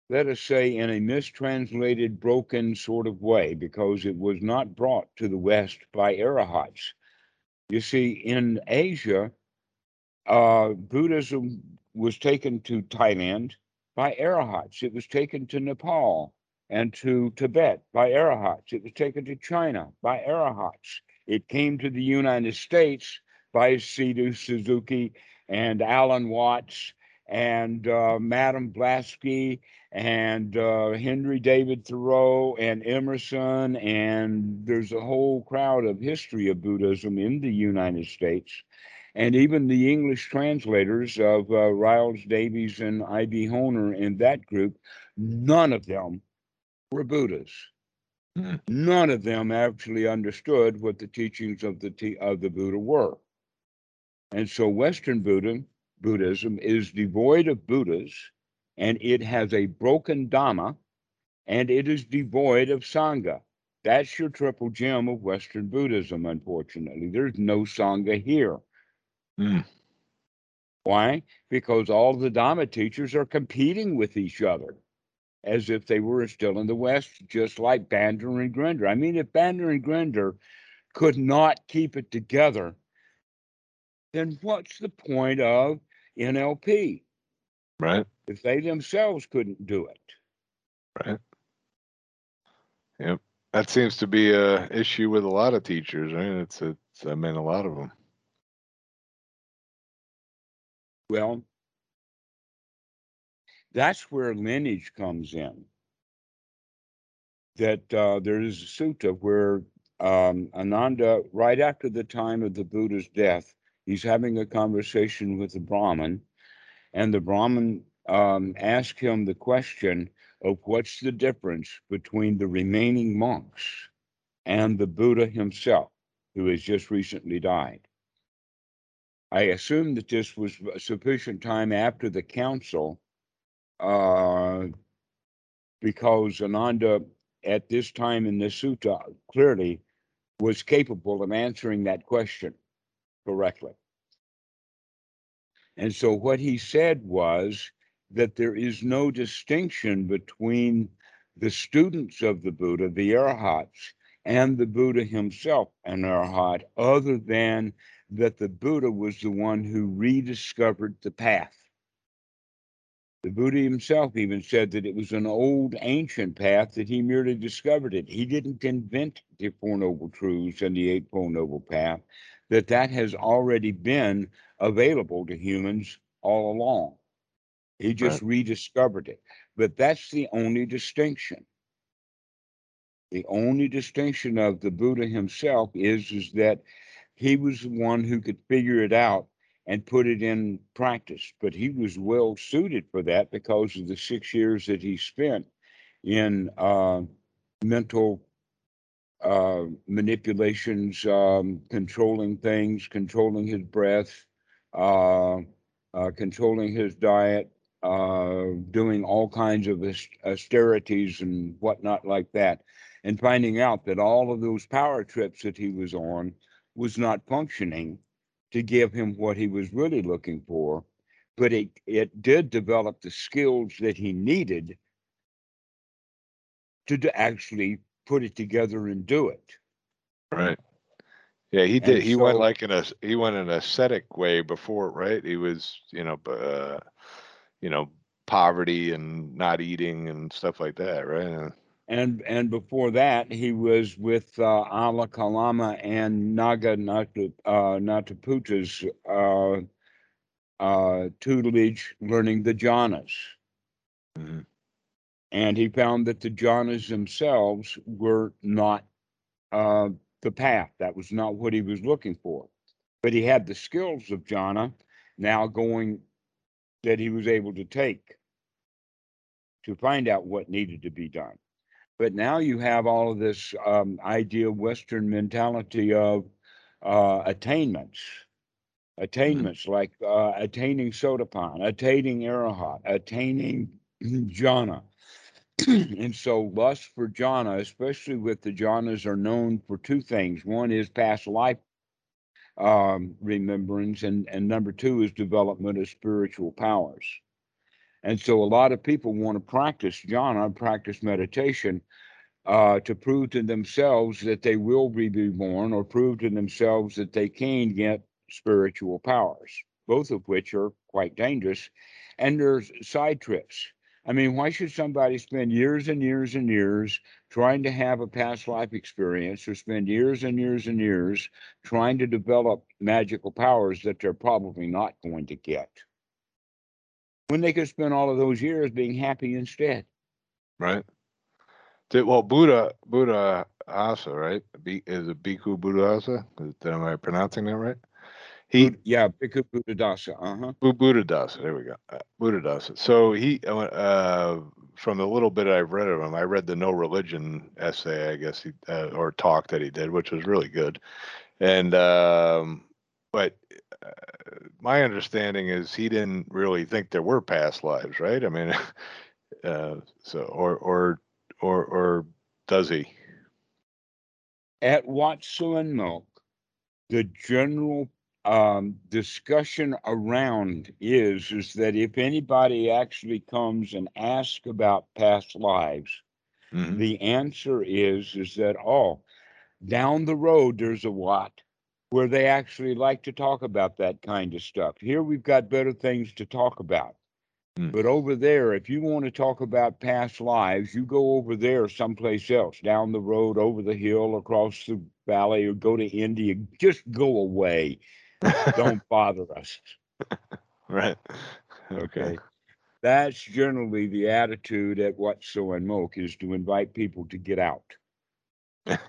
let us say, in a mistranslated, broken sort of way, because it was not brought to the West by Arahats. You see, in Asia, uh, Buddhism was taken to Thailand by Arahats. It was taken to Nepal and to Tibet by Arahats. It was taken to China by Arahats. It came to the United States by Sidhu Suzuki and Alan Watts and uh, Madame Blavatsky and uh, Henry David Thoreau and Emerson. And there's a whole crowd of history of Buddhism in the United States and even the English translators of uh, Rhys Davids and I.B. Horner in that group, none of them were Buddhas. Hmm. None of them actually understood what the teachings of the te- of the Buddha were. And so Western Buddha, Buddhism is devoid of Buddhas, and it has a broken Dhamma, and it is devoid of Sangha. That's your triple gem of Western Buddhism, unfortunately. There's no Sangha here. Hmm. Why? Because all the Dhamma teachers are competing with each other as if they were still in the West, just like Bandler and Grinder. I mean, if Bandler and Grinder could not keep it together, then what's the point of NLP Right. if they themselves couldn't do it? Right. Yep. That seems to be a issue with a lot of teachers, right? It's it's I mean a lot of them. Well, that's where lineage comes in. That uh, there is a sutta where um, Ananda, right after the time of the Buddha's death, he's having a conversation with the Brahmin, and the Brahmin um, asks him the question of what's the difference between the remaining monks and the Buddha himself, who has just recently died. I assume that this was sufficient time after the council, uh, because Ananda, at this time in the sutta, clearly was capable of answering that question correctly. And so what he said was that there is no distinction between the students of the Buddha, the Arhats, and the Buddha himself, an Arhat, other than that the Buddha was the one who rediscovered the path. The Buddha himself even said that it was an old ancient path that he merely discovered it. He didn't invent the Four Noble Truths and the Eightfold Noble Path, that that has already been available to humans all along. He just rediscovered it. But that's the only distinction. The only distinction of the Buddha himself is, is that he was the one who could figure it out and put it in practice. But he was well suited for that because of the six years that he spent in uh, mental uh, manipulations, um, controlling things, controlling his breath, uh, uh, controlling his diet, uh, doing all kinds of austerities and whatnot like that, and finding out that all of those power trips that he was on was not functioning to give him what he was really looking for. But it, it did develop the skills that he needed to, to actually put it together and do it. Right. Yeah, he did. And he went like in a he went in an ascetic way before, right? He was, you know, uh, you know, poverty and not eating and stuff like that, right? And and before that, he was with uh, Ala Kalama and Naga Natu, uh, Nataputa's uh, uh, tutelage, learning the jhanas. mhm. And he found that the jhanas themselves were not uh, the path. That was not what he was looking for. But he had the skills of jhana now going that he was able to take to find out what needed to be done. But now you have all of this um, idea, Western mentality of uh, attainments, attainments like uh, attaining Sotapan, attaining Arahat, attaining jhana. and so lust for jhana, especially with the jhanas, are known for two things. One is past life um, remembrance, and, and number two is development of spiritual powers. And so a lot of people want to practice jhana, practice meditation, uh, to prove to themselves that they will be reborn or prove to themselves that they can get spiritual powers, both of which are quite dangerous. And there's side trips. I mean, why should somebody spend years and years and years trying to have a past life experience or spend years and years and years trying to develop magical powers that they're probably not going to get? When they could spend all of those years being happy instead. right? Did, well, Buddha Buddha Asa, right? Be, is it Bhikkhu Buddha Asa? Am I pronouncing that right? He yeah, Bhikkhu Buddhadasa. Uh huh. Buddha Dasa. There we go. Uh, Buddha Dasa. So he, uh, uh, from the little bit I've read of him, I read the No Religion essay, I guess, he, uh, or talk that he did, which was really good. And um, but uh, my understanding is he didn't really think there were past lives, right? I mean, uh, so or or or or does he? At Wat Suan Mokkh, the general um, discussion around is is that if anybody actually comes and asks about past lives, Mhm. the answer is is that oh, down the road there's a lot where they actually like to talk about that kind of stuff. Here we've got better things to talk about. Hmm. But over there, if you want to talk about past lives, you go over there someplace else, down the road, over the hill, across the valley, or go to India. Just go away. Don't bother us. right. Okay. That's generally the attitude at Wat Suan Mokkh is to invite people to get out.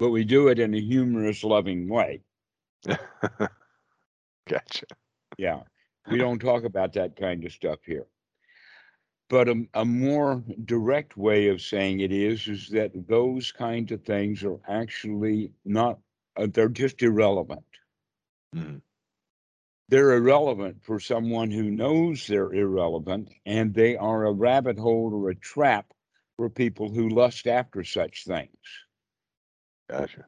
but we do it in a humorous, loving way. gotcha. Yeah. We don't talk about that kind of stuff here. But a, a more direct way of saying it is, is that those kinds of things are actually not, uh, they're just irrelevant. Mhm. They're irrelevant for someone who knows they're irrelevant, and they are a rabbit hole or a trap for people who lust after such things. Gotcha.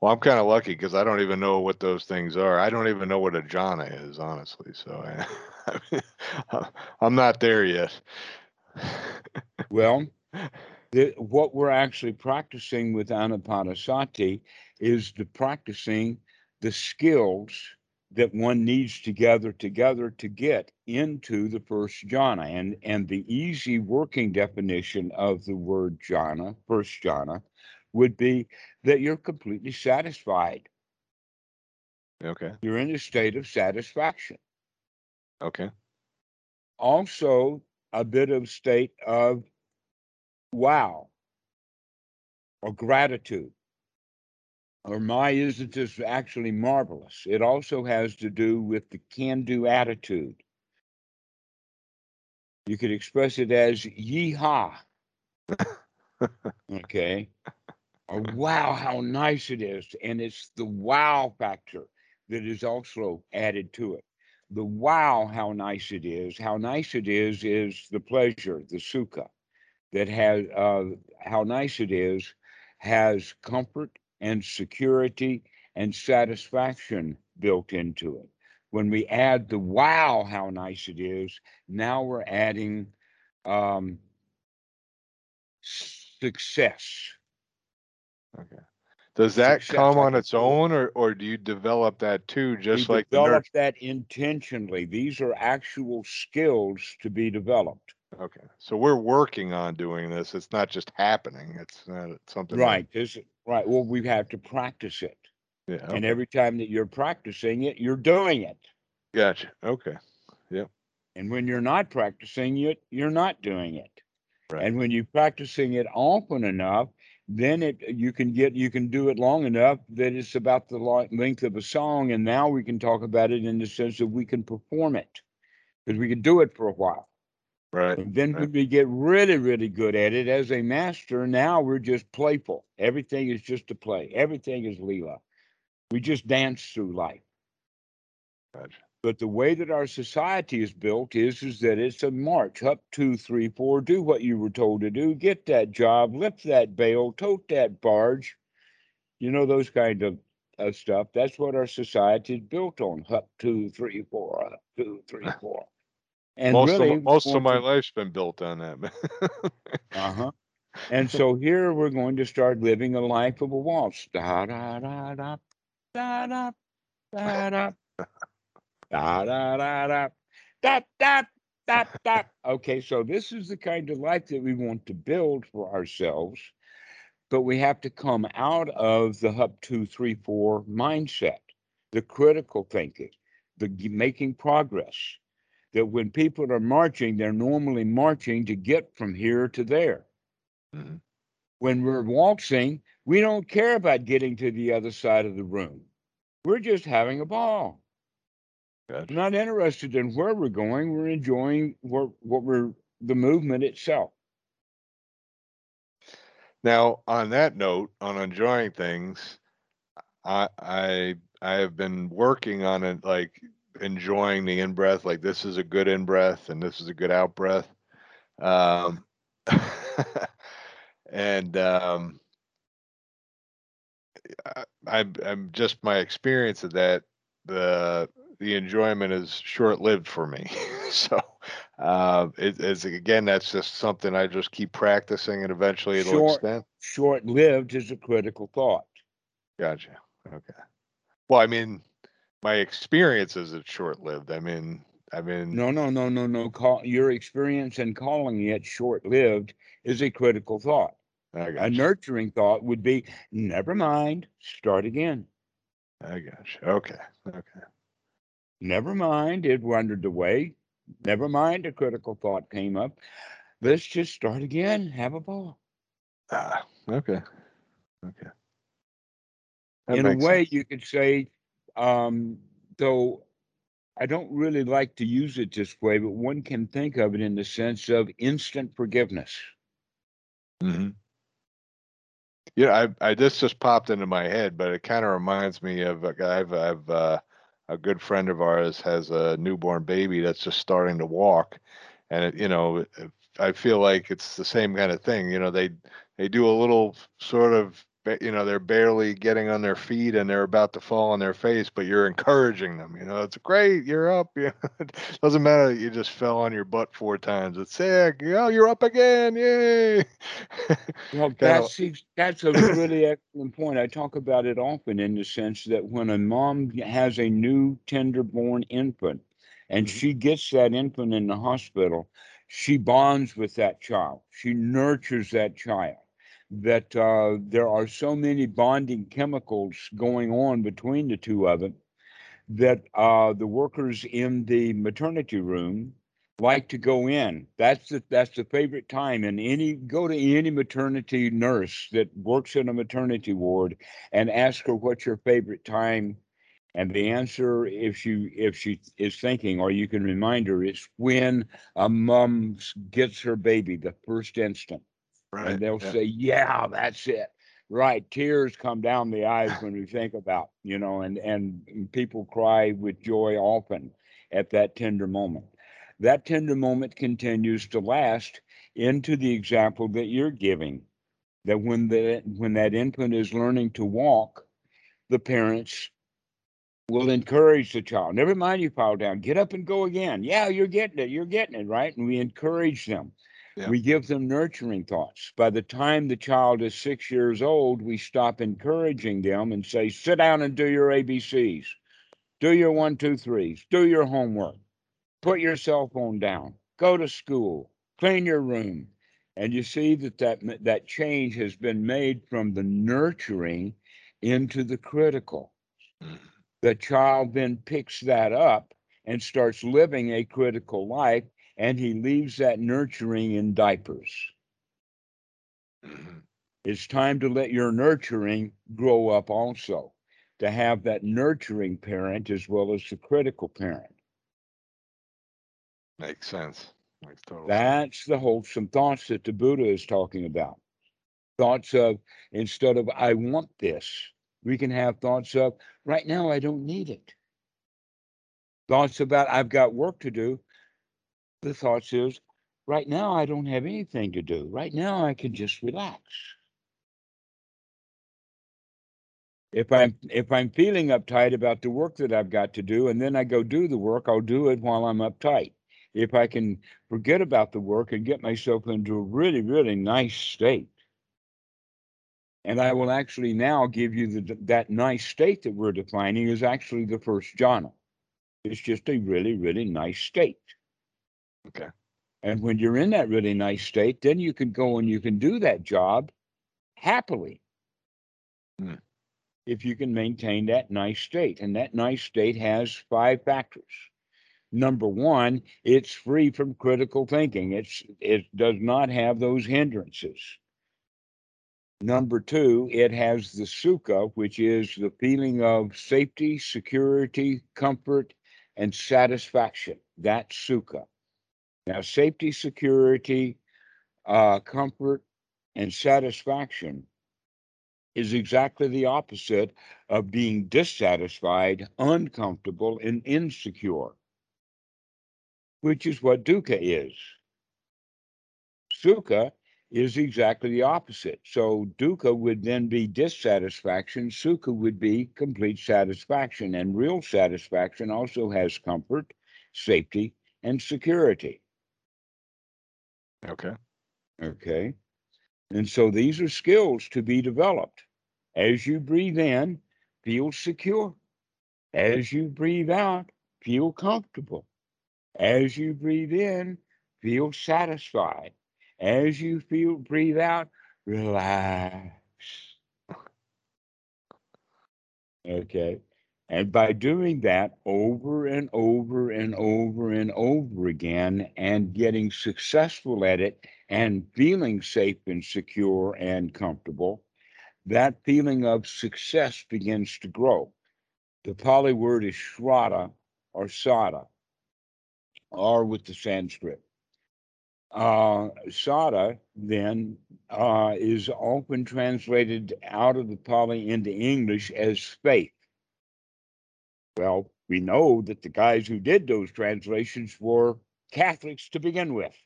Well, I'm kind of lucky because I don't even know what those things are. I don't even know what a jhana is, honestly. So I, I'm not there yet. Well, the, what we're actually practicing with Anapanasati is the practicing the skills that one needs to gather together to get into the first jhana. And, and the easy working definition of the word jhana, first jhana, would be that you're completely satisfied. Okay. You're in a state of satisfaction. Okay. Also, a bit of state of wow or gratitude or my isn't this actually marvelous it also has to do with the can-do attitude you could express it as yeehaw okay wow how nice it is and it's the wow factor that is also added to it. The wow how nice it is how nice it is is the pleasure the sukha that has uh, how nice it is has comfort and security and satisfaction built into it. When we add the wow how nice it is now we're adding um, success Okay. Does that Success, come on its own or, or do you develop that too, just we like develop that intentionally these are actual skills to be developed Okay. So we're working on doing this. It's not just happening. It's not something that- right this right well we have to practice it yeah. and every time that you're practicing it you're doing it Gotcha. Okay. Yep. And when you're not practicing it you're not doing it Right. and when you're practicing it often enough then it you can get you can do it long enough that it's about the length of a song and now we can talk about it in the sense that we can perform it because we can do it for a while Right. and then right. when we get really really good at it as a master now we're just playful everything is just a play everything is leela we just dance through life Gotcha. But the way that our society is built is, is that it's a march up two, three, four, do what you were told to do, get that job, lift that bale, tote that barge, you know, those kind of, of stuff. That's what our society is built on up two, three, four, up two, three, four. And most really, of, most of my to... life's been built on that. uh huh. And so here we're going to start living a life of a waltz. Da da da da da da da. Da, da, da, da, da, da, da, da. Okay, so this is the kind of life that we want to build for ourselves, but we have to come out of the hub two, three, four mindset, the critical thinking, the making progress. That when people are marching, they're normally marching to get from here to there. Mm-hmm. When we're waltzing, we don't care about getting to the other side of the room. We're just having a ball. Gotcha. Not interested in where we're going. We're enjoying what, what we're the movement itself. Now, on that note, on enjoying things, I I I have been working on it, like enjoying the in breath. Like this is a good in breath, and this is a good out breath. Um, and um, I, I'm I'm just my experience of that. The the enjoyment is short lived for me. so uh, it, it's again, that's just something I just keep practicing, and eventually it'll Short- extend. Short lived is a critical thought. Gotcha. Okay. Well, I mean, my experience is it's short lived. I mean, I mean, No, no, no, no, no. Call your experience in calling it short lived is a critical thought. I A nurturing thought would be never mind, start again. I got you. Okay. Okay. Never mind, it wandered away. Never mind, a critical thought came up. Let's just start again, have a ball. Ah, okay. Okay. That In a way, sense. you could say, um, though I don't really like to use it this way, but one can think of it in the sense of instant forgiveness. Mm-hmm. Yeah, I, I this just popped into my head, but it kind of reminds me of a guy. I've, I've uh, a good friend of ours has a newborn baby that's just starting to walk, and it, you know, I feel like it's the same kind of thing. You know, they they do a little sort of, you know, they're barely getting on their feet and they're about to fall on their face, but you're encouraging them. You know, it's great, you're up. You know, it doesn't matter that you just fell on your butt four times. It's sick. Oh, you're up again! Yay! Well, that's that's a really excellent point. I talk about it often in the sense that when a mom has a new tender-born infant, and Mhm. she gets that infant in the hospital, she bonds with that child. She nurtures that child. That uh, there are so many bonding chemicals going on between the two of them that uh, the workers in the maternity room like to go in. That's the that's the favorite time. And any go to any maternity nurse that works in a maternity ward and ask her what's your favorite time. And the answer, if she if she is thinking, or you can remind her, it's when a mom gets her baby the first instant. Right. And they'll yeah. say, Yeah, that's it. Right. Tears come down the eyes when we think about, you know, and, and people cry with joy often at that tender moment. That tender moment continues to last into the example that you're giving. That when the when that infant is learning to walk, the parents will encourage the child. Never mind you fall down. Get up and go again. Yeah, you're getting it. You're getting it, right? And we encourage them. Yeah. We give them nurturing thoughts. By the time the child is six years old, we stop encouraging them and say, sit down and do your ABCs, do your one, two, threes, do your homework, put your cell phone down, go to school, clean your room. And you see that that, that change has been made from the nurturing into the critical. Mhm. The child then picks that up and starts living a critical life and he leaves that nurturing in diapers. Mhm. It's time to let your nurturing grow up also, to have that nurturing parent as well as the critical parent. Makes sense. Makes total sense. That's the wholesome thoughts that the Buddha is talking about. Thoughts of, instead of, I want this, we can have thoughts of, right now, I don't need it. Thoughts about, I've got work to do. The thoughts is, right now, I don't have anything to do. Right now, I can just relax. If I'm if I'm feeling uptight about the work that I've got to do, and then I go do the work, I'll do it while I'm uptight. If I can forget about the work and get myself into a really, really nice state, and I will actually now give you the, that nice state that we're defining is actually the first jhana. It's just a really, really nice state. Okay. And when you're in that really nice state, then you can go and you can do that job happily. Hmm. If you can maintain that nice state. And that nice state has five factors. Number one, it's free from critical thinking. It's it does not have those hindrances. Number two, it has the sukha, which is the feeling of safety, security, comfort, and satisfaction. That's sukha. Now, safety, security, uh, comfort, and satisfaction is exactly the opposite of being dissatisfied, uncomfortable, and insecure, which is what dukkha is. Sukha is exactly the opposite. So dukkha would then be dissatisfaction, sukha would be complete satisfaction, and real satisfaction also has comfort, safety, and security. Okay. Okay. And so these are skills to be developed. As you breathe in, feel secure. As you breathe out, feel comfortable. As you breathe in, feel satisfied. As you feel breathe out, relax. Okay. And by doing that over and over and over and over again and getting successful at it and feeling safe and secure and comfortable, that feeling of success begins to grow. The Pali word is shraddha or saddha, or with the Sanskrit. Uh, saddha then uh, is often translated out of the Pali into English as faith. Well, we know that the guys who did those translations were Catholics to begin with.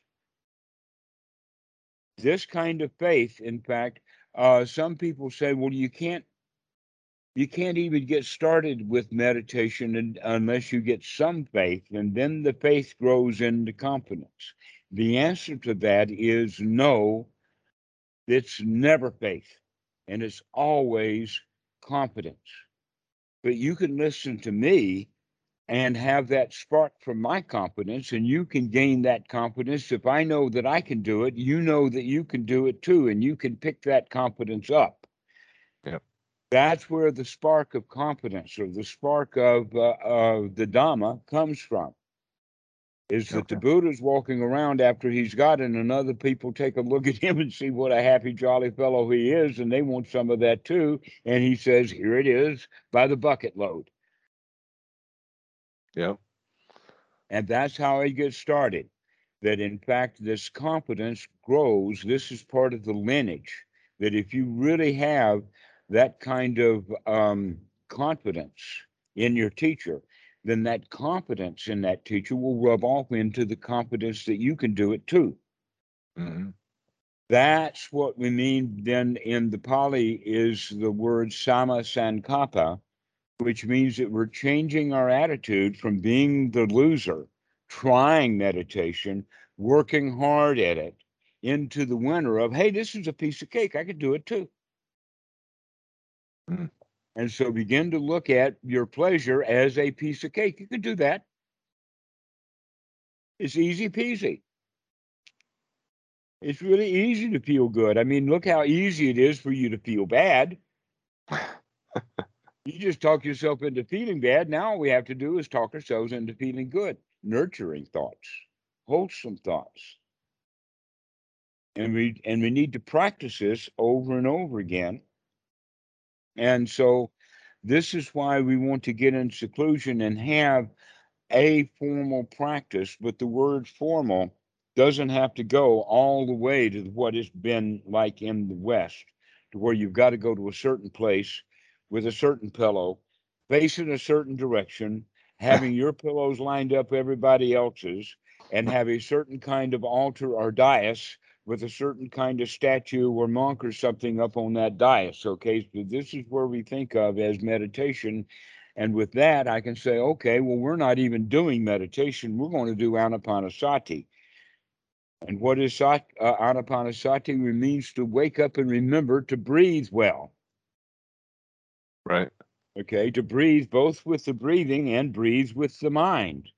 This kind of faith, in fact, uh, some people say, well, you can't you can't even get started with meditation and, unless you get some faith, and then the faith grows into confidence. The answer to that is no, it's never faith, and it's always confidence. But you can listen to me and have that spark from my confidence, and you can gain that confidence. If I know that I can do it, you know that you can do it too, and you can pick that confidence up. Yep. That's where the spark of confidence or the spark of, uh, of the Dhamma comes from. Is that the Okay. Buddha's walking around after he's got it, and other people take a look at him and see what a happy, jolly fellow he is, and they want some of that too. And he says, Here it is by the bucket load. Yep. And that's how it gets started. That in fact, this confidence grows. This is part of the lineage. That if you really have that kind of um, confidence in your teacher, then that confidence in that teacher will rub off into the confidence that you can do it too. hmm That's what we mean then in the Pali is the word samma sankappa, which means that we're changing our attitude from being the loser, trying meditation, working hard at it, into the winner of, hey, this is a piece of cake. I could do it too. Mm. And so begin to look at your pleasure as a piece of cake. You can do that. It's easy peasy. It's really easy to feel good. I mean, look how easy it is for you to feel bad. You just talk yourself into feeling bad. Now all we have to do is talk ourselves into feeling good, nurturing thoughts, wholesome thoughts. And we and we need to practice this over and over again. And so this is why we want to get in seclusion and have a formal practice, but the word formal doesn't have to go all the way to what it's been like in the West, to where you've got to go to a certain place with a certain pillow, facing a certain direction, having your pillows lined up everybody else's, and have a certain kind of altar or dais with a certain kind of statue or monk or something up on that dais. Okay, so this is where we think of as meditation. And with that, I can say, okay, well, we're not even doing meditation. We're going to do anapanasati. And what is sat, uh, anapanasati? It means to wake up and remember to breathe well. Right. Okay, to breathe both with the breathing and breathe with the mind.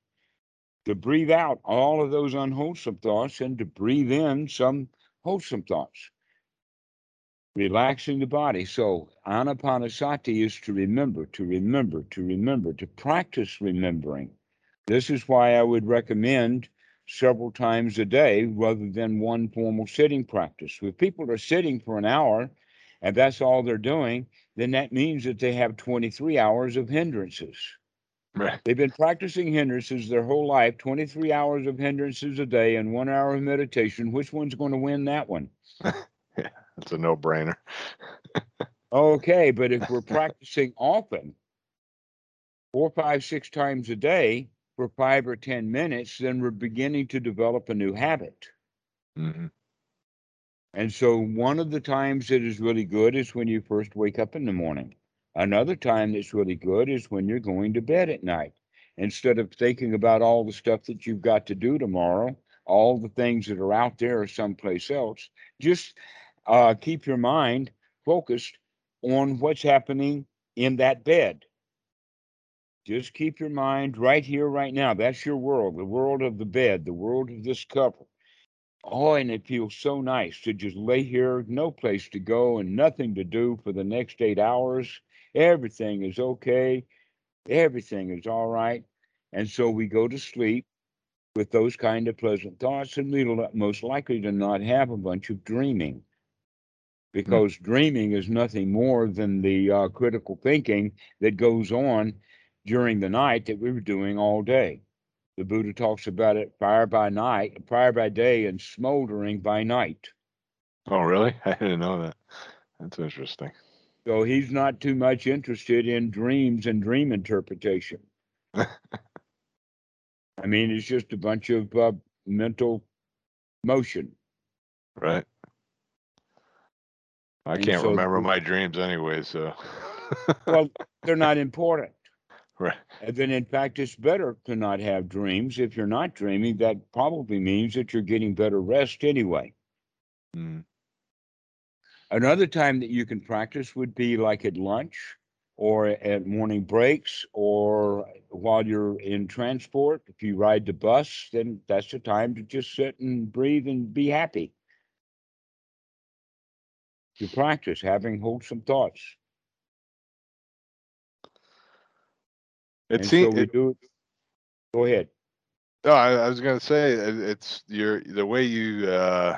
To breathe out all of those unwholesome thoughts and to breathe in some wholesome thoughts. Relaxing the body. So, anapanasati is to remember, to remember, to remember, to practice remembering. This is why I would recommend several times a day rather than one formal sitting practice. If people are sitting for an hour and that's all they're doing, then that means that they have 23 hours of hindrances. Right. They've been practicing hindrances their whole life, 23 hours of hindrances a day and one hour of meditation. Which one's going to win that one? It's a no brainer. Okay, but if we're practicing often, four, five, six times a day for five or 10 minutes, then we're beginning to develop a new habit. hmm And so, one of the times that is really good is when you first wake up in the morning. Another time that's really good is when you're going to bed at night. Instead of thinking about all the stuff that you've got to do tomorrow, all the things that are out there or someplace else, just uh, keep your mind focused on what's happening in that bed. Just keep your mind right here, right now. That's your world, the world of the bed, the world of this cover. Oh, and it feels so nice to just lay here, no place to go and nothing to do for the next eight hours. Everything is okay. Everything is all right. And so we go to sleep with those kind of pleasant thoughts, and we'll most likely to not have a bunch of dreaming. Because dreaming is nothing more than the uh, critical thinking that goes on during the night that we were doing all day. The Buddha talks about it fire by night, fire by day, and smoldering by night. Oh, really? I didn't know that. That's interesting. So he's not too much interested in dreams and dream interpretation. I mean, it's just a bunch of uh, mental motion. Right. I And can't so remember my dreams anyway, so. Well, they're not important. right. And then, in fact, it's better to not have dreams. If you're not dreaming, that probably means that you're getting better rest anyway. Mm. Another time that you can practice would be like at lunch or at morning breaks or while you're in transport. If you ride the bus, then that's the time to just sit and breathe and be happy. To practice having wholesome thoughts. It seems so do it. Go ahead. No, I, I was gonna say it- it's your the way you uh,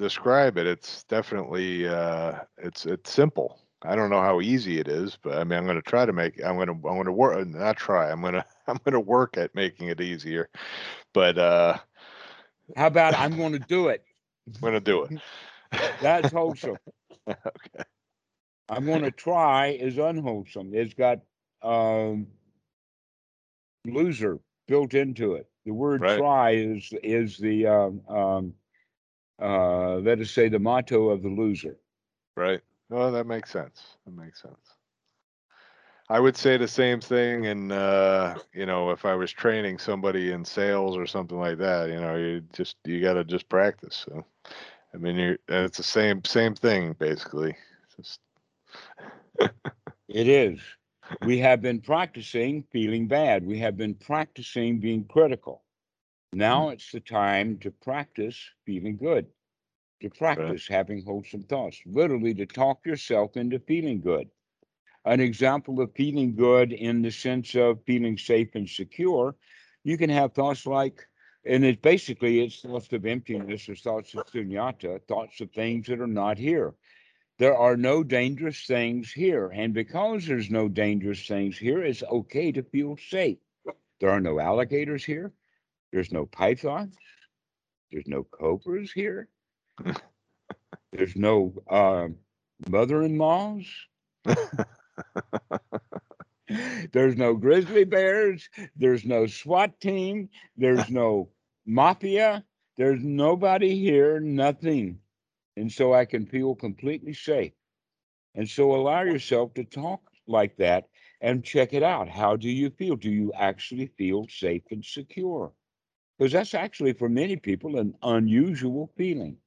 describe it. It's definitely uh, it's it's simple. I don't know how easy it is, but I mean, I'm gonna try to make. I'm gonna I'm gonna work. Not try. I'm gonna I'm gonna work at making it easier. But uh, How about I'm going to do it? I'm gonna do it. That's wholesome. okay. I'm going to try is unwholesome. It's got um, loser built into it. The word Right. try is is the um, um, uh, let us say the motto of the loser. Right. Oh, that makes sense. That makes sense. I would say the same thing, and uh, you know, if I was training somebody in sales or something like that, you know, you just you got to just practice. So, I mean, you're and it's the same same thing basically. Just It is. We have been practicing feeling bad. We have been practicing being critical. Now mm. it's the time to practice feeling good, to practice having wholesome thoughts, literally to talk yourself into feeling good. An example of feeling good in the sense of feeling safe and secure, you can have thoughts like, and it's basically it's thoughts of emptiness or thoughts of sunyata, thoughts of things that are not here there are no dangerous things here. And because there's no dangerous things here, it's okay to feel safe. There are no alligators here. There's no pythons. There's no cobras here. there's no uh, mother in laws. there's no grizzly bears. There's no SWAT team. There's no mafia. There's nobody here, nothing and so I can feel completely safe. And so allow yourself to talk like that and check it out. How do you feel? Do you actually feel safe and secure? Because that's actually for many people an unusual feeling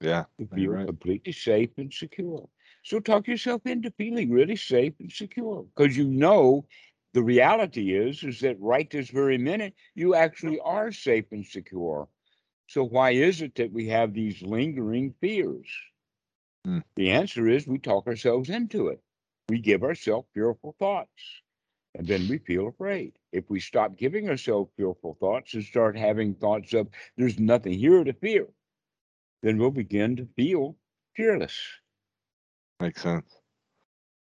yeah, to You're feel right. completely safe and secure. So talk yourself into feeling really safe and secure because you know the reality is is that right this very minute you actually are safe and secure. So why is it that we have these lingering fears? Hmm. The answer is we talk ourselves into it. We give ourselves fearful thoughts, and then we feel afraid. If we stop giving ourselves fearful thoughts and start having thoughts of there's nothing here to fear, then we'll begin to feel fearless. makes sense.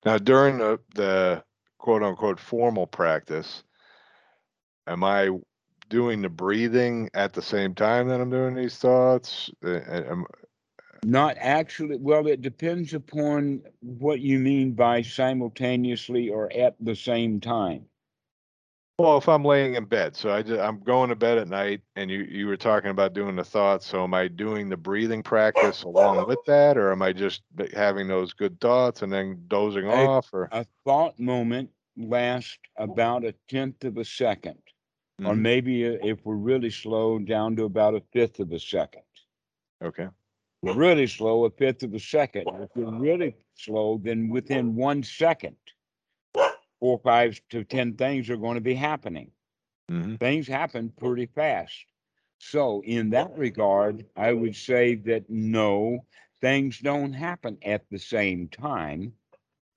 Now, during the the quote unquote formal practice, am I doing the breathing at the same time that I'm doing these thoughts? Am- Not actually, well, it depends upon what you mean by simultaneously or at the same time. Well, if I'm laying in bed, so I just, I'm going to bed at night, and you you were talking about doing the thoughts. So am I doing the breathing practice along with that, or am I just having those good thoughts and then dozing I- off? Or A thought moment lasts about a tenth of a second. or Mhm. maybe uh, if we're really slow, down to about a fifth of a second. okay, Really slow, a fifth of a second. If you're really slow, then within one second, four, five to 10 things are going to be happening. hmm Things happen pretty fast. So, in that regard, I would say that no, things don't happen at the same time.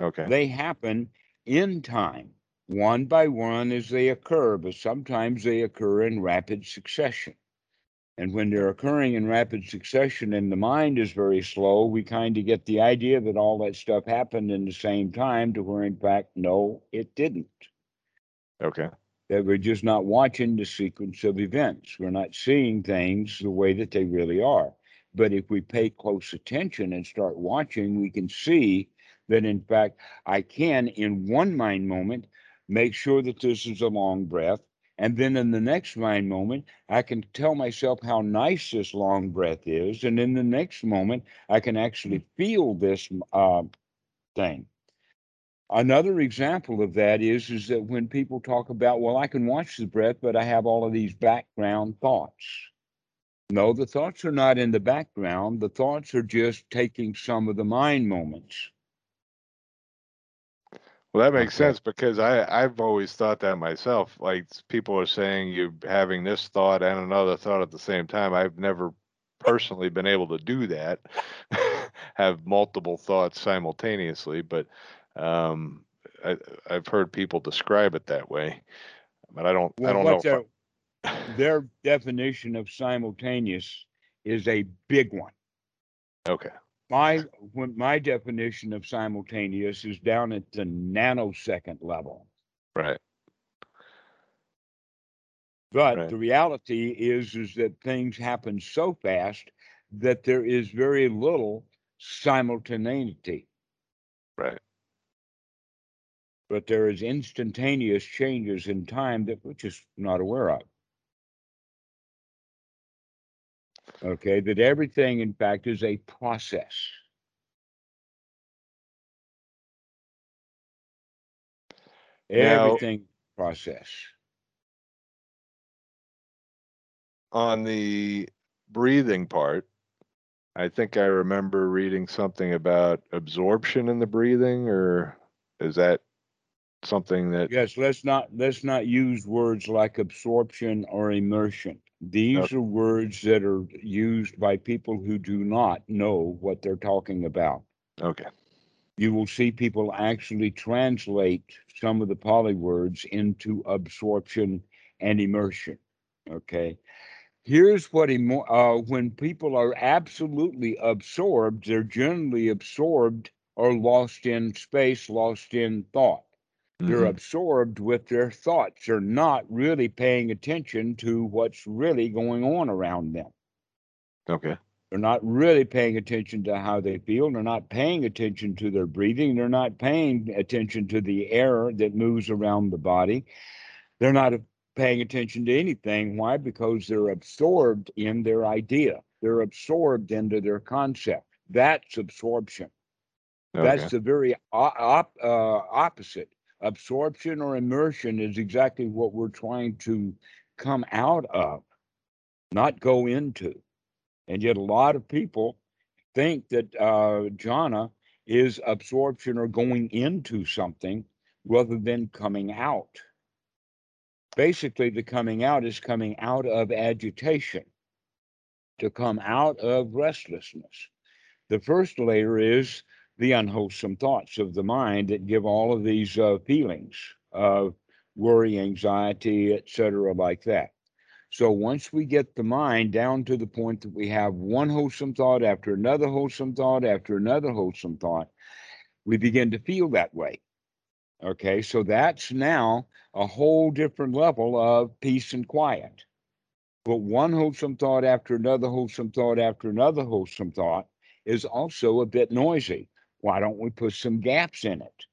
okay, They happen in time, one by one as they occur, but sometimes they occur in rapid succession. And when they're occurring in rapid succession and the mind is very slow, we kind of get the idea that all that stuff happened in the same time, to where in fact, no, it didn't. okay, That we're just not watching the sequence of events. We're not seeing things the way that they really are. But if we pay close attention and start watching, we can see that in fact, I can, in one mind moment, make sure that this is a long breath. And then in the next mind moment, I can tell myself how nice this long breath is. And in the next moment, I can actually feel this uh, thing. Another example of that is, is that when people talk about, well, I can watch the breath, but I have all of these background thoughts. No, the thoughts are not in the background. The thoughts are just taking some of the mind moments. Well, that makes Okay. sense because I I've always thought that myself. Like people are saying you're having this thought and another thought at the same time. I've never personally been able to do that. Have multiple thoughts simultaneously, but um I I've heard people describe it that way. But I don't I don't know if I, their definition of simultaneous is a big one. Okay. My when my definition of simultaneous is down at the nanosecond level. Right. But Right. the reality is is that things happen so fast that there is very little simultaneity, Right. but there is instantaneous changes in time that we're just not aware of. Okay, that everything in fact is a process. Now- Everything process. On the breathing part, I think I remember reading something about absorption in the breathing, or is that something that? Yes, let's not let's not use words like absorption or immersion. These are words that are used by people who do not know what they're talking about. Okay. You will see people actually translate some of the Pali words into absorption and immersion. Okay. Here's what emo- uh, when people are absolutely absorbed, they're generally absorbed or lost in space, lost in thought they're Mhm. absorbed with their thoughts. They're not really paying attention to what's really going on around them. Okay. They're not really paying attention to how they feel. They're not paying attention to their breathing. They're not paying attention to the air that moves around the body. They're not paying attention to anything. Why? Because they're absorbed in their idea. They're absorbed into their concept. That's absorption. Okay. That's the very op, uh, opposite. Absorption or immersion is exactly what we're trying to come out of, not go into. And yet, a lot of people think that uh, jhana is absorption or going into something rather than coming out. Basically, the coming out is coming out of agitation, to come out of restlessness. The first layer is the unwholesome thoughts of the mind that give all of these uh, feelings of worry, anxiety, etc., like that. So once we get the mind down to the point that we have one wholesome thought after another wholesome thought after another wholesome thought, we begin to feel that way. Okay, so that's now a whole different level of peace and quiet. But one wholesome thought after another wholesome thought after another wholesome thought is also a bit noisy. Why don't we put some gaps in it?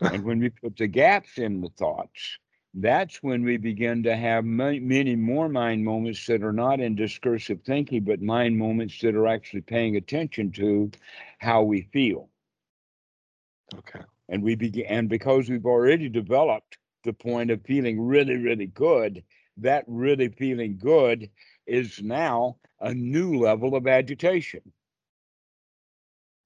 and when we put the gaps in the thoughts, that's when we begin to have many, many more mind moments that are not in discursive thinking, but mind moments that are actually paying attention to how we feel. Okay. And we begin, and because we've already developed the point of feeling really, really good, that really feeling good is now a new level of agitation.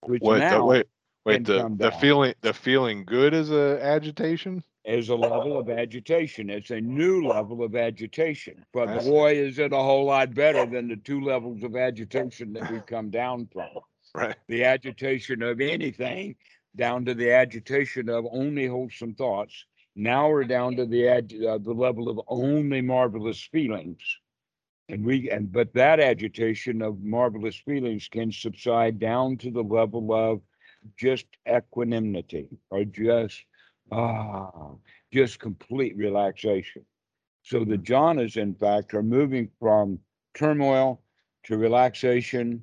Which Wait, the, wait, wait, the, the down. feeling, the feeling good is a agitation? is a level of agitation. It's a new level of agitation. But see. boy, is it a whole lot better than the two levels of agitation that we've come down from. Right. The agitation of anything down to the agitation of only wholesome thoughts. Now we're down to the ag- uh, the level of only marvelous feelings. And we and but that agitation of marvelous feelings can subside down to the level of just equanimity or just ah just complete relaxation. So the jhanas, in fact, are moving from turmoil to relaxation,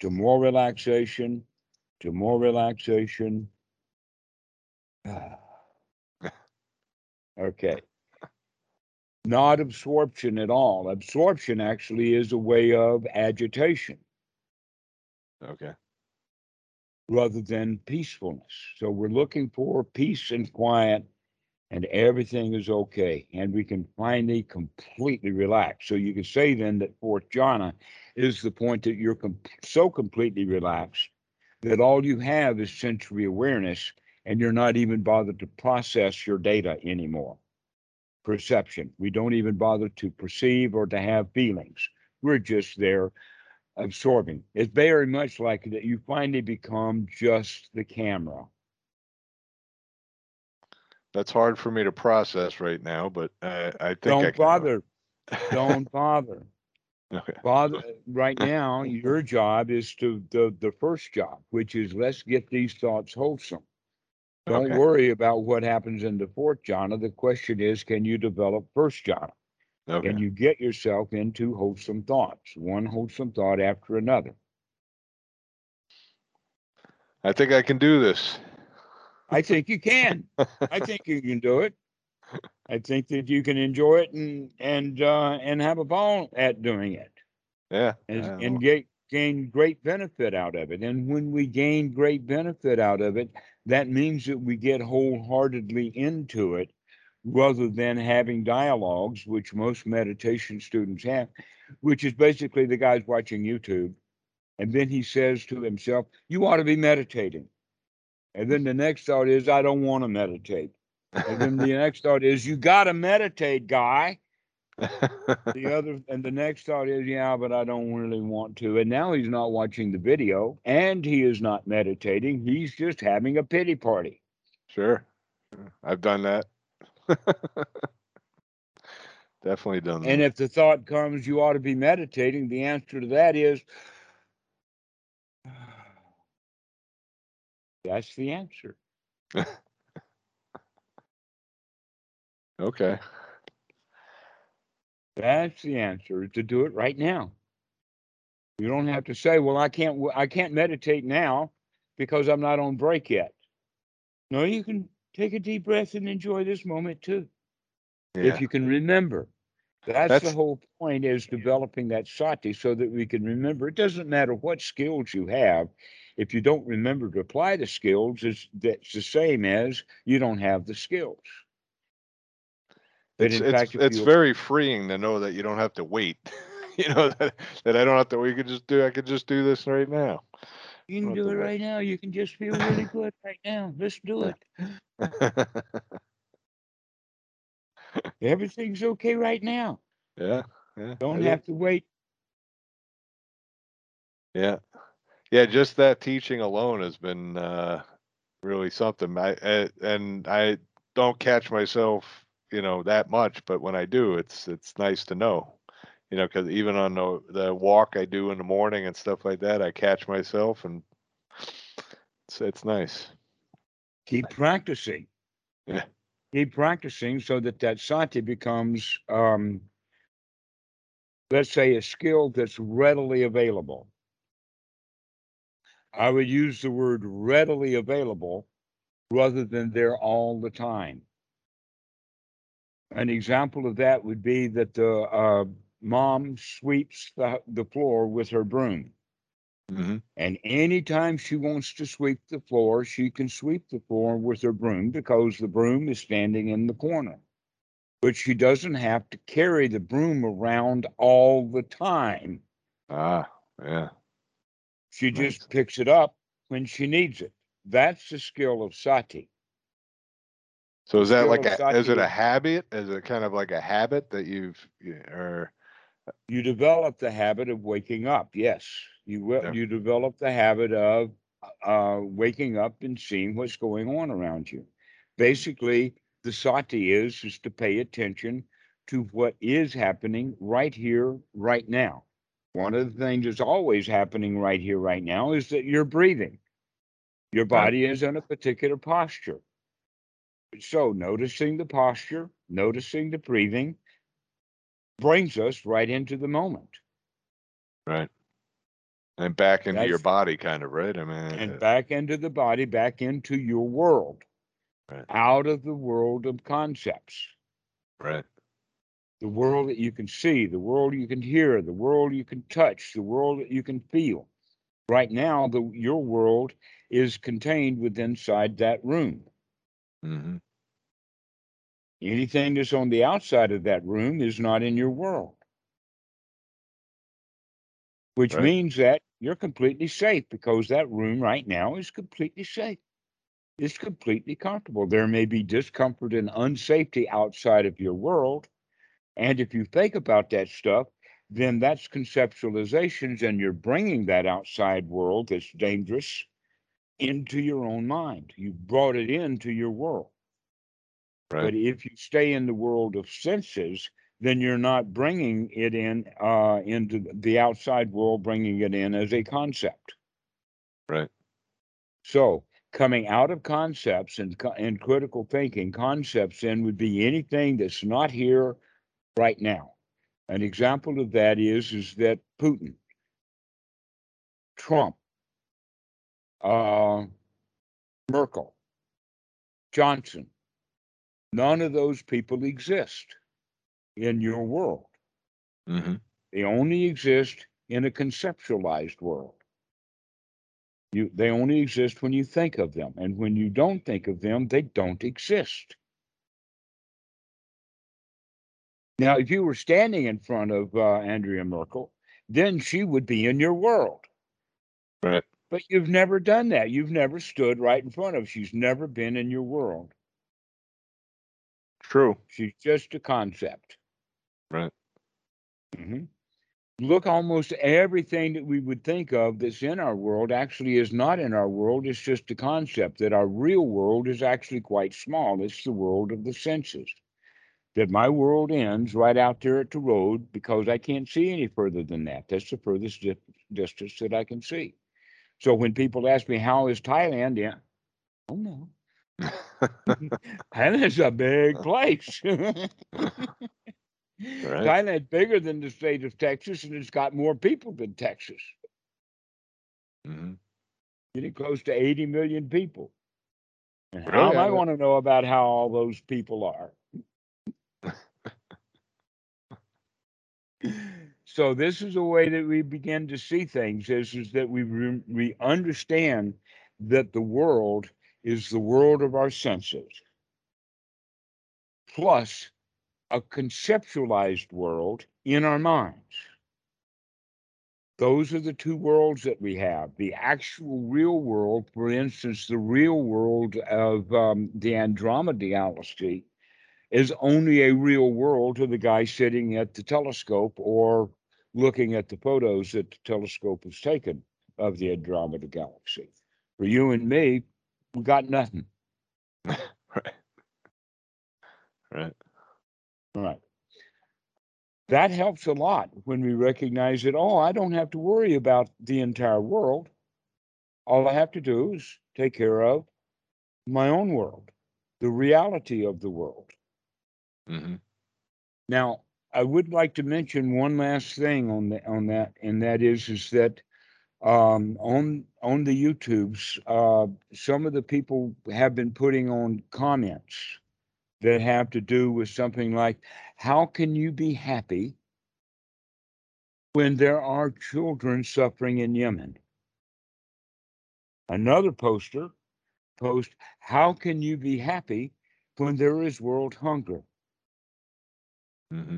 to more relaxation, to more relaxation. Ah. okay. Not absorption at all. Absorption actually is a way of agitation Okay. rather than peacefulness. So we're looking for peace and quiet, and everything is okay, and we can finally completely relax. So you can say then that fourth jhana is the point that you're com- so completely relaxed that all you have is sensory awareness, and you're not even bothered to process your data anymore. Perception. We don't even bother to perceive or to have feelings. We're just there absorbing. It's very much like that you finally become just the camera. That's hard for me to process right now, but uh, I think Don't it. bother. Don't bother. Okay. Bother right now, your job is to the the first job, which is let's get these thoughts wholesome. Don't Okay. worry about what happens in the fourth jhana. The question is, can you develop first jhana? Okay. Can you get yourself into wholesome thoughts, one wholesome thought after another? I think I can do this. I think you can. I think you can do it. I think that you can enjoy it and and uh, and have a ball at doing it Yeah. and, and get gain great benefit out of it. And when we gain great benefit out of it, that means that we get wholeheartedly into it rather than having dialogues, which most meditation students have, which is basically the guy's watching YouTube. And then he says to himself, You ought to be meditating. And then the next thought is, I don't want to meditate. And then the next thought is, You got to meditate, guy. The other, and the next thought is, Yeah, but I don't really want to. And now he's not watching the video and he is not meditating. He's just having a pity party. sure. I've done that. Definitely done that. And if the thought comes, You ought to be meditating, the answer to that is, That's the answer. okay. That's the answer to do it right now. You don't have to say, "Well, I can't. I can't meditate now because I'm not on break yet." No, you can take a deep breath and enjoy this moment too, Yeah. if you can remember. That's, the whole point: is developing that sati so that we can remember. It doesn't matter what skills you have. If you don't remember to apply the skills, it's that's the same as you don't have the skills. But it's in it's, fact, if it's you- very freeing to know that you don't have to wait. you know that, that I don't have to. We could just do. I could just do this right now. You can do it way. right now. You can just feel really good right now. Let's do it. Everything's okay right now. yeah. Yeah. Don't I have to wait. Yeah. Yeah, just that teaching alone has been uh really something. I, I and I don't catch myself, you know, that much, but when I do, it's it's nice to know. You know, cuz even on the the walk I do in the morning and stuff like that, I catch myself and it's it's nice. Keep practicing. Yeah. Keep practicing so that that sati becomes, um, let's say, a skill that's readily available. I would use the word readily available rather than there all the time. An example of that would be that the uh, mom sweeps the, the floor with her broom. hmm And anytime she wants to sweep the floor, she can sweep the floor with her broom because the broom is standing in the corner. But she doesn't have to carry the broom around all the time. Ah, yeah. She Nice. just picks it up when she needs it. That's the skill of sati. So is that like a is it a habit? Is it kind of like a habit that you've or You develop the habit of waking up. Yes, you will. Yeah. You develop the habit of uh, waking up and seeing what's going on around you. Basically, the sati is is to pay attention to what is happening right here, right now. One of the things that's always happening right here, right now, is that you're breathing. Your body is in a particular posture. So, noticing the posture, noticing the breathing, brings us right into the moment. right? And back into your body kind of, right? I mean, and uh, back into the body, back into your world, Right. out of the world of concepts, right. the world that you can see, the world you can hear, the world you can touch, the world that you can feel. Right now, the your world is contained within inside that room. Hmm Anything that's on the outside of that room is not in your world. Which Right. means that you're completely safe because that room right now is completely safe. It's completely comfortable. There may be discomfort and unsafety outside of your world. And if you think about that stuff, then that's conceptualizations, and you're bringing that outside world that's dangerous into your own mind. You brought it into your world. Right. But if you stay in the world of senses, then you're not bringing it in uh, into the outside world, bringing it in as a concept. Right. So coming out of concepts and, and critical thinking, concepts then would be anything that's not here right now. An example of that is is that Putin, Trump, uh, Merkel, Johnson, none of those people exist in your world. Mm-hmm. They only exist in a conceptualized world. You, they only exist when you think of them. And when you don't think of them, they don't exist. Now, if you were standing in front of uh, Andrea Merkel, then she would be in your world. Right. But you've never done that. You've never stood right in front of. She's never been in your world. True. She's just a concept. Right. Mm-hmm. Look, almost everything that we would think of that's in our world actually is not in our world. It's just a concept that our real world is actually quite small. It's the world of the senses. That my world ends right out there at the road because I can't see any further than that. That's the furthest di- distance that I can see. So when people ask me, how is Thailand? Yeah. Oh, no. Thailand's a big place. Right. Thailand's bigger than the state of Texas, and it's got more people than Texas. hmm Getting close to 80 million people. And how Really? I I- want to know about how all those people are? so this is a way that we begin to see things is, is that we re- we understand that the world is the world of our senses. Plus a conceptualized world in our minds. Those are the two worlds that we have. The actual real world for instance the real world of um, the andromeda galaxy is only a real world to the guy sitting at the telescope or looking at the photos that the telescope has taken of the Andromeda galaxy. For you and me, we got nothing. Right. Right. All right. That helps a lot when we recognize that, oh, I don't have to worry about the entire world. All I have to do is take care of my own world, the reality of the world. hmm Now, I would like to mention one last thing on the, on that, and that is is that um, on on the YouTubes, uh, some of the people have been putting on comments that have to do with something like, "How can you be happy when there are children suffering in Yemen?" Another poster post, "How can you be happy when there is world hunger?" hmm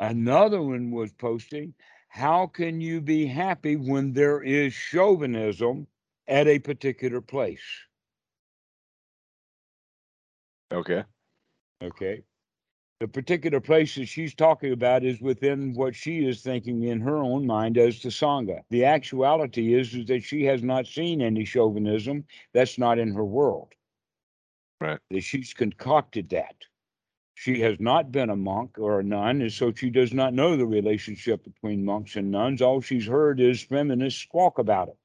Another one was posting, How can you be happy when there is chauvinism at a particular place? Okay. Okay. The particular place that she's talking about is within what she is thinking in her own mind as the Sangha. The actuality is, is that she has not seen any chauvinism. That's not in her world. Right. That she's concocted that. She has not been a monk or a nun, and so she does not know the relationship between monks and nuns. All she's heard is feminists squawk about it.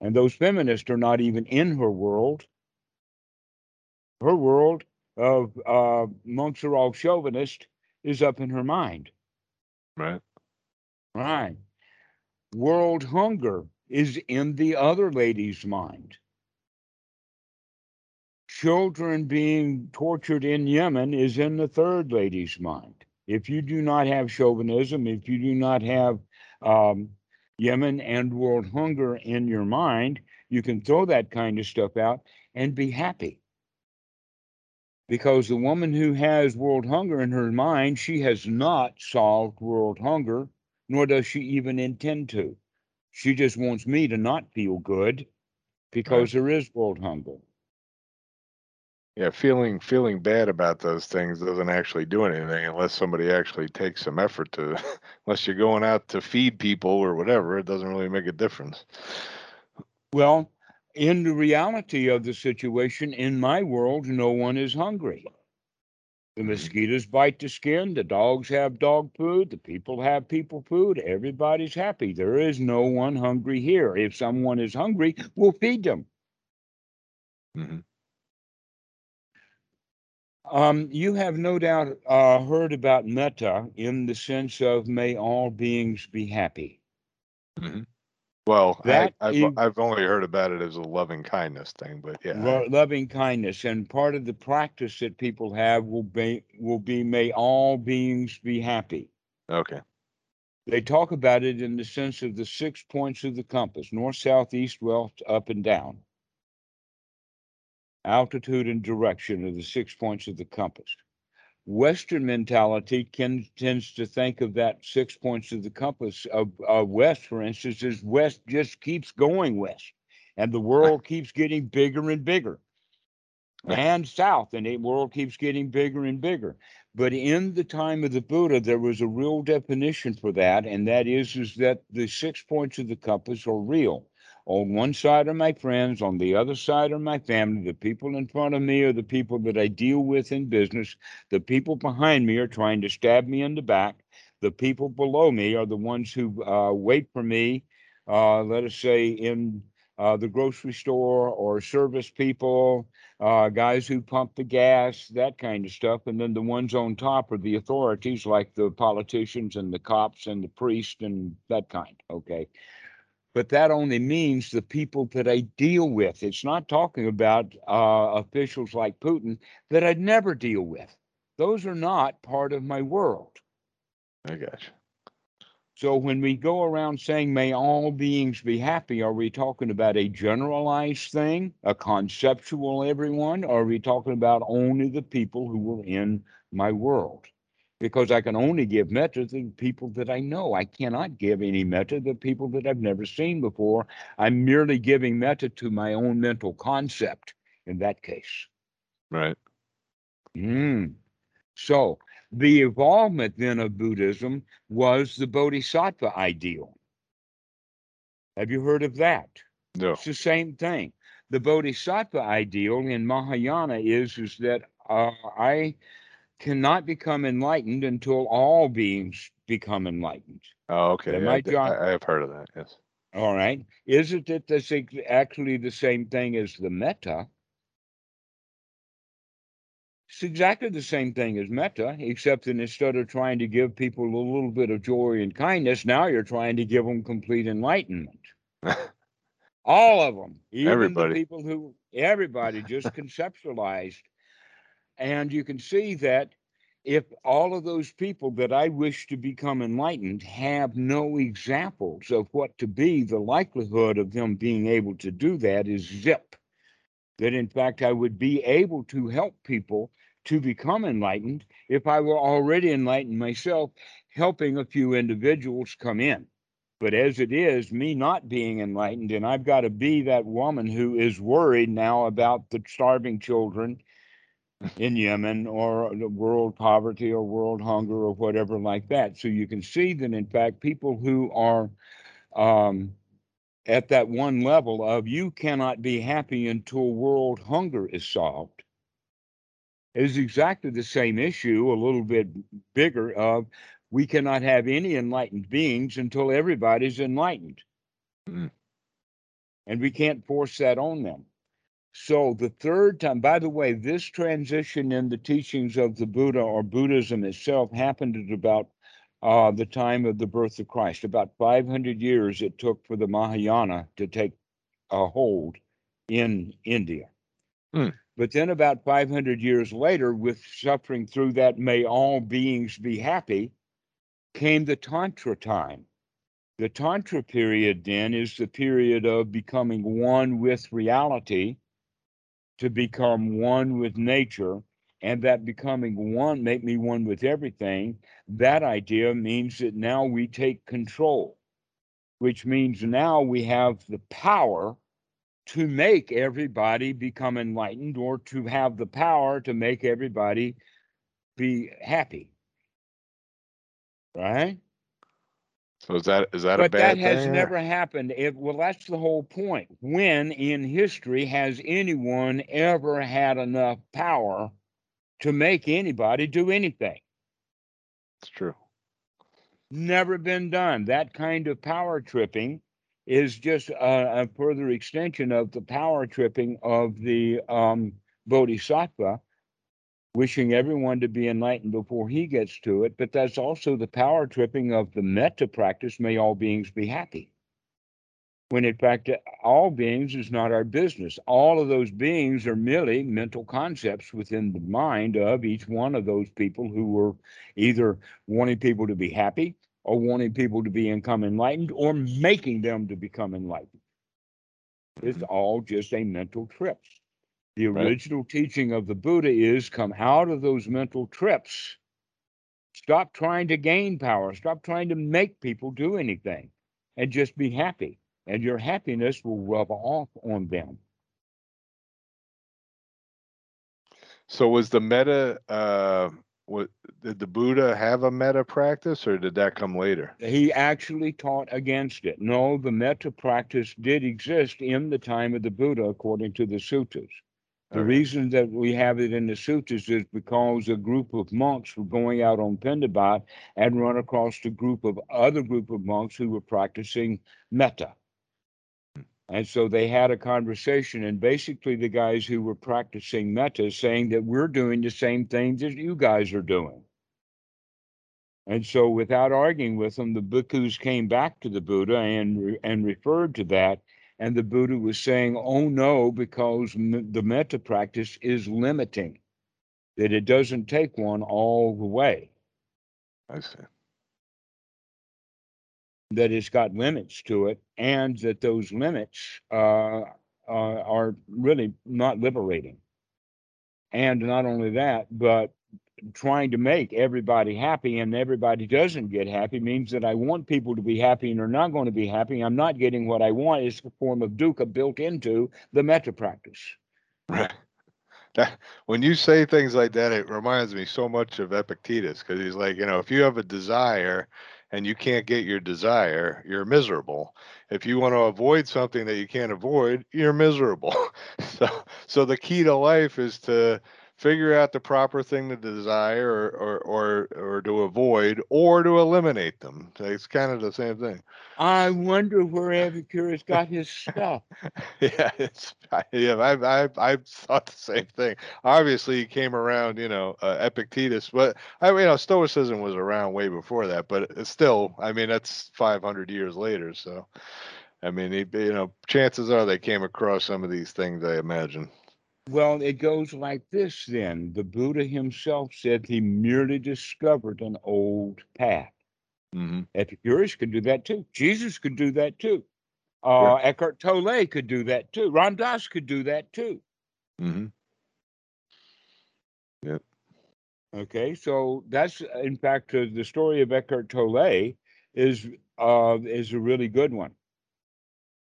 And those feminists are not even in her world. Her world of uh, monks are all chauvinist is up in her mind. Right. Right. World hunger is in the other lady's mind. Children being tortured in Yemen is in the third lady's mind. If you do not have chauvinism, if you do not have um, Yemen and world hunger in your mind, you can throw that kind of stuff out and be happy. Because the woman who has world hunger in her mind, she has not solved world hunger, nor does she even intend to. She just wants me to not feel good because there is world hunger. Yeah, feeling feeling bad about those things doesn't actually do anything unless somebody actually takes some effort to unless you're going out to feed people or whatever, it doesn't really make a difference. Well, in the reality of the situation, in my world, no one is hungry. The Mhm. mosquitoes bite the skin, the dogs have dog food, the people have people food, everybody's happy. There is no one hungry here. If someone is hungry, we'll feed them. Mhm. Um, you have no doubt uh, heard about metta in the sense of may all beings be happy. Mhm. Well, I, That I've is- I've only heard about it as a loving kindness thing, but yeah, Lo- loving kindness and part of the practice that people have will be will be may all beings be happy okay. they talk about it in the sense of the six points of the compass north south east west up and down altitude and direction are the six points of the compass. Western mentality can, tends to think of that six points of the compass of, of west for instance as west just keeps going west and the world keeps getting bigger and bigger. Right. and south and the world keeps getting bigger and bigger. But in the time of the buddha there was a real definition for that and that is is that the six points of the compass are real on one side are my friends on the other side are my family the people in front of me are the people that i deal with in business the people behind me are trying to stab me in the back the people below me are the ones who uh, wait for me uh, let us say in uh, the grocery store or service people uh, guys who pump the gas, that kind of stuff. And then the ones on top are the authorities, like the politicians and the cops and the priests and that kind. Okay. But that only means the people that I deal with. It's not talking about uh, officials like Putin that I'd never deal with. Those are not part of my world. I got you. So when we go around saying, may all beings be happy, are we talking about a generalized thing, a conceptual everyone, or are we talking about only the people who were in my world? Because I can only give metta to people that I know. I cannot give any metta to people that I've never seen before. I'm merely giving metta to my own mental concept in that case. Right. Mm. So the evolvement then of Buddhism was the Bodhisattva ideal. Have you heard of that? No. It's the same thing. The Bodhisattva ideal in Mahayana is is that uh, I cannot become enlightened until all beings become enlightened. Oh, okay. Yeah, I, John? I, have heard of that. Yes. All right. Isn't it the, sa- actually the same thing as the metta? It's exactly the same thing as metta, except that instead of trying to give people a little bit of joy and kindness, now you're trying to give them complete enlightenment. All of them, even Everybody. the people who, everybody just conceptualized. And you can see that if all of those people that I wish to become enlightened have no examples of what to be, the likelihood of them being able to do that is zip. That in fact, I would be able to help people to become enlightened if I were already enlightened myself, helping a few individuals come in. But as it is, me not being enlightened, and I've got to be that woman who is worried now about the starving children in Yemen or the world poverty or world hunger or whatever like that. So you can see that, in fact, people who are um, at that one level of you cannot be happy until world hunger is solved is exactly the same issue, a little bit bigger of we cannot have any enlightened beings until everybody's enlightened. Mm. And we can't force that on them. So the third time, by the way, this transition in the teachings of the Buddha or Buddhism itself happened at about uh, the time of the birth of Christ. About 500 years it took for the Mahayana to take a hold in India. Hmm. But then, about 500 years later, with suffering through that, may all beings be happy, came the Tantra time. The Tantra period then is the period of becoming one with reality, to become one with nature, and that becoming one, make me one with everything. That idea means that now we take control, which means now we have the power to make everybody become enlightened or to have the power to make everybody be happy. Right? So is that is that a but bad that has thing? never happened. It, well, that's the whole point. When in history has anyone ever had enough power to make anybody do anything. It's true. Never been done. That kind of power tripping is just a, a further extension of the power tripping of the um, bodhisattva, wishing everyone to be enlightened before he gets to it. But that's also the power tripping of the metta practice, may all beings be happy. When in fact, all beings is not our business. All of those beings are merely mental concepts within the mind of each one of those people who were either wanting people to be happy or wanting people to become enlightened or making them to become enlightened. It's Mhm. all just a mental trip. The Right. original teaching of the Buddha is come out of those mental trips. Stop trying to gain power. Stop trying to make people do anything and just be happy. And your happiness will rub off on them. So was the metta uh what did the Buddha have a metta practice or did that come later? He actually taught against it. No, the meta practice did exist in the time of the Buddha, according to the suttas. The reason that we have it in the sutras is because a group of monks were going out on pindabat and run across a group of other group of monks who were practicing metta. And so they had a conversation, and basically the guys who were practicing metta saying that we're doing the same things as you guys are doing. And so, without arguing with them, the bhikkhus came back to the Buddha and re- and referred to that. And the Buddha was saying, "Oh no, because the metta practice is limiting; that it doesn't take one all the way. I see. That it's got limits to it, and that those limits uh, uh, are really not liberating. And not only that, but trying to make everybody happy and everybody doesn't get happy means that I want people to be happy and they're not going to be happy. I'm not getting what I want. It's a form of dukkha built into the metta practice. Right. That, when you say things like that, it reminds me so much of Epictetus because he's like, you know, if you have a desire and you can't get your desire, you're miserable. If you want to avoid something that you can't avoid, you're miserable. so, so the key to life is to figure out the proper thing to desire or, or, or, or to avoid or to eliminate them. So It's kind of the same thing. I wonder where Epicurus got his stuff. Yeah, it's I- yeah. I've I've I've thought the same thing. Obviously, he came around, you know, uh, Epictetus, but I you know Stoicism was around way before that. But it's still, I mean, that's 500 years later. So, I mean, he, you know, chances are they came across some of these things. I imagine. Well, it goes like this then. The Buddha himself said he merely discovered an old path. hmm Epicurus could do that too. Jesus could do that too. Uh, Eckhart Tolle could do that too. Ram Dass could do that too. hmm Okay, so that's in fact uh, the story of Eckhart Tolle is uh, is a really good one.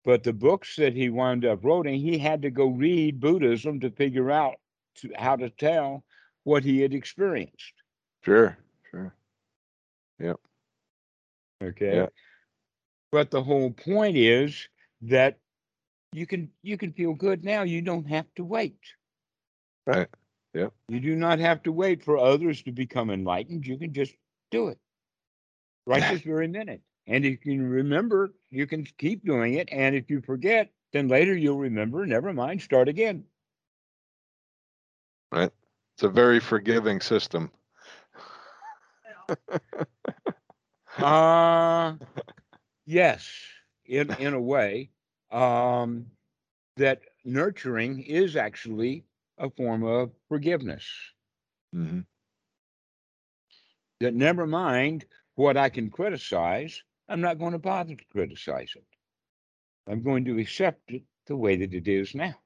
But the books that he wound up writing, he had to go read Buddhism to figure out to, how to tell what he had experienced. Sure. Sure. Yep. Okay, Yeah. but the whole point is that you can you can feel good now. You don't have to wait. Right. Yep. You do not have to wait for others to become enlightened. You can just do it right this very minute. And if you can remember, you can keep doing it. And if you forget, then later you'll remember. Never mind, start again. Right. It's a very forgiving system. Uh yes, in in a way, um, that nurturing is actually a form of forgiveness. hmm That never mind what I can criticize, I'm not going to bother to criticize it. I'm going to accept it the way that it is now.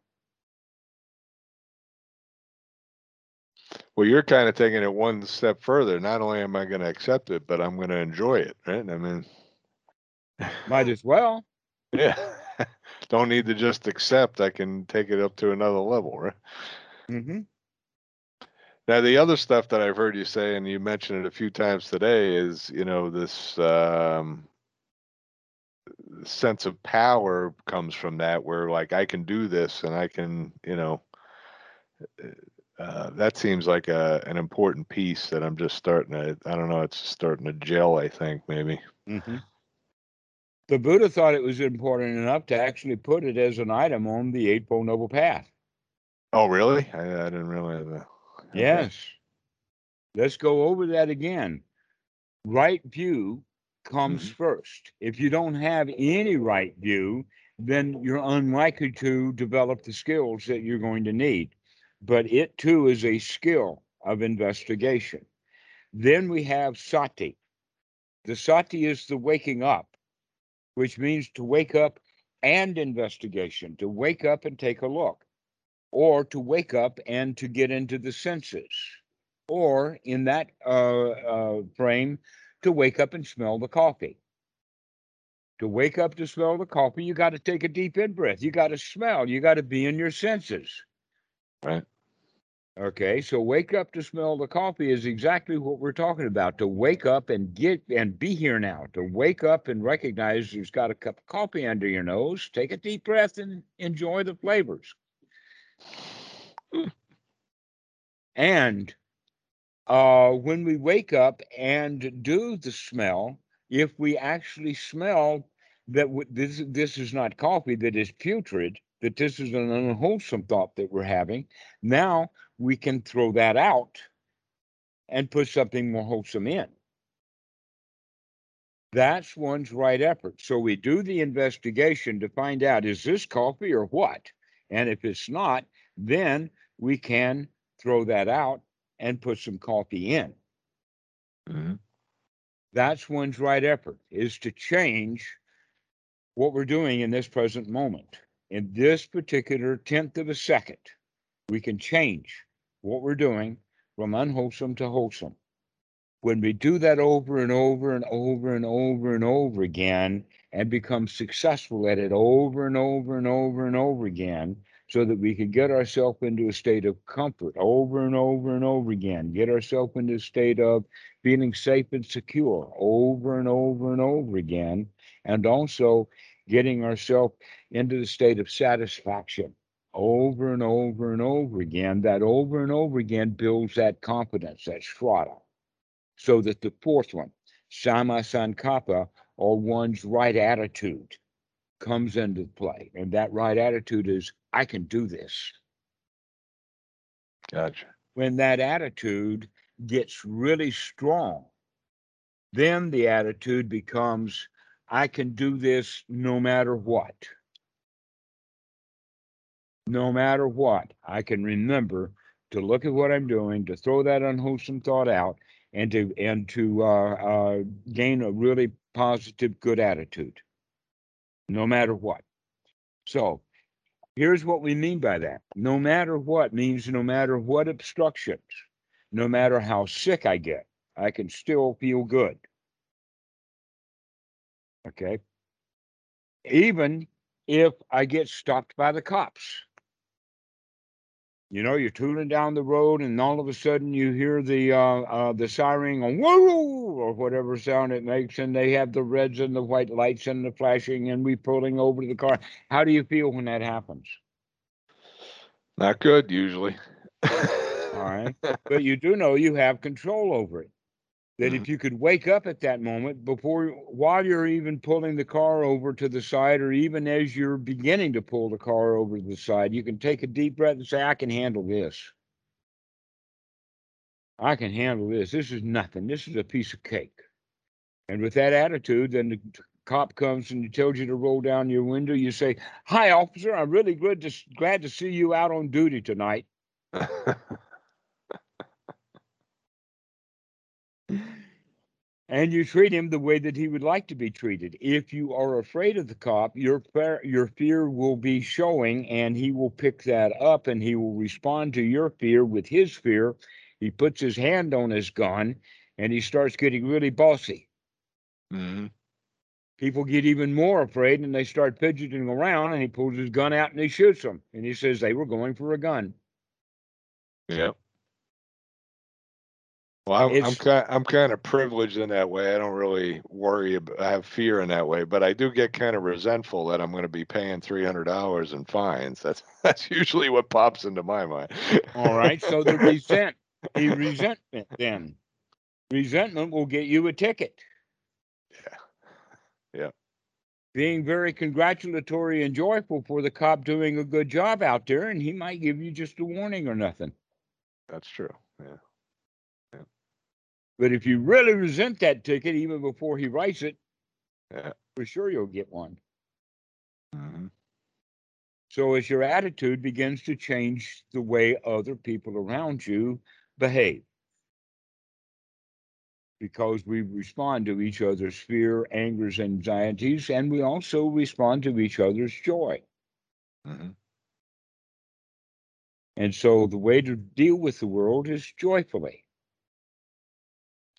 Well, you're kind of taking it one step further. Not only am I going to accept it, but I'm going to enjoy it. Right. I mean, Might as well. yeah. Don't need to just accept. I can take it up to another level, right? Mm-hmm. Now, the other stuff that I've heard you say, and you mentioned it a few times today, is you know this um, sense of power comes from that, where like I can do this, and I can, you know, uh, that seems like a, an important piece that I'm just starting to, I don't know, it's starting to gel, I think, maybe. Mhm. The Buddha thought it was important enough to actually put it as an item on the Eightfold Noble Path. Oh, really? I, I didn't realize that. Okay. Yes. Let's go over that again. Right view comes Mhm. first. If you don't have any right view, then you're unlikely to develop the skills that you're going to need. But it too is a skill of investigation. Then we have sati. The sati is the waking up, which means to wake up and investigation, to wake up and take a look, or to wake up and to get into the senses, or in that uh, uh, frame, to wake up and smell the coffee. To wake up to smell the coffee, you got to take a deep in breath. You got to smell. You got to be in your senses. Right. Okay, so wake up to smell the coffee is exactly what we're talking about. To wake up and get and be here now. To wake up and recognize there's got a cup of coffee under your nose. Take a deep breath and enjoy the flavors. Hmm. And uh, when we wake up and do the smell, if we actually smell that w- this this is not coffee, that is putrid, that this is an unwholesome thought that we're having, now we can throw that out and put something more wholesome in. That's one's right effort. So we do the investigation to find out is this coffee or what? And if it's not, then we can throw that out and put some coffee in. Mhm. That's one's right effort is to change what we're doing in this present moment. In this particular tenth of a second, we can change what we're doing from unwholesome to wholesome. When we do that over and over and over and over and over again and become successful at it over and over and over and over again, so that we can get ourselves into a state of comfort over and over and over again, get ourselves into a state of feeling safe and secure over and over and over again, and also getting ourselves into the state of satisfaction over and over and over again. That over and over again builds that confidence, that shraddha. So that the fourth one, samma sankappa, or one's right attitude, comes into play. And that right attitude is, I can do this. Gotcha. When that attitude gets really strong, then the attitude becomes, I can do this no matter what. No matter what, I can remember to look at what I'm doing, to throw that unwholesome thought out, and to and to uh, uh, gain a really positive, good attitude, no matter what. So, here's what we mean by that. No matter what means no matter what obstructions, no matter how sick I get, I can still feel good. Okay. Even if I get stopped by the cops. You know, you're tooling down the road, and all of a sudden you hear the uh, uh, the siren on or whatever sound it makes, and they have the reds and the white lights and the flashing, and we pulling over to the car. How do you feel when that happens? Not good usually. All right, but you do know you have control over it. That mm-hmm. if you could wake up at that moment before, while you're even pulling the car over to the side, or even as you're beginning to pull the car over to the side, you can take a deep breath and say, I can handle this. I can handle this. This is nothing. This is a piece of cake. And with that attitude, then the cop comes and he tells you to roll down your window. You say, Hi, officer. I'm really good to, glad to see you out on duty tonight. and you treat him the way that he would like to be treated. If you are afraid of the cop, your fear, your fear will be showing, and he will pick that up, and he will respond to your fear with his fear. He puts his hand on his gun, and he starts getting really bossy. Mhm. People get even more afraid, and they start fidgeting around, and he pulls his gun out and he shoots them, and he says they were going for a gun. Yep. Well, I'm, I'm kind, I'm kind of privileged in that way. I don't really worry, ab- I have fear in that way, but I do get kind of resentful that I'm gonna be paying three hundred dollars in fines. That's, that's usually what pops into my mind. All right. So the resent, the resentment then. Resentment will get you a ticket. Yeah. Yeah. Being very congratulatory and joyful for the cop doing a good job out there, and he might give you just a warning or nothing. That's true, yeah. But if you really resent that ticket, even before he writes it, for sure you'll get one. Mhm. So as your attitude begins to change the way other people around you behave. Because we respond to each other's fear, angers, anxieties, and we also respond to each other's joy. Mhm. And so the way to deal with the world is joyfully.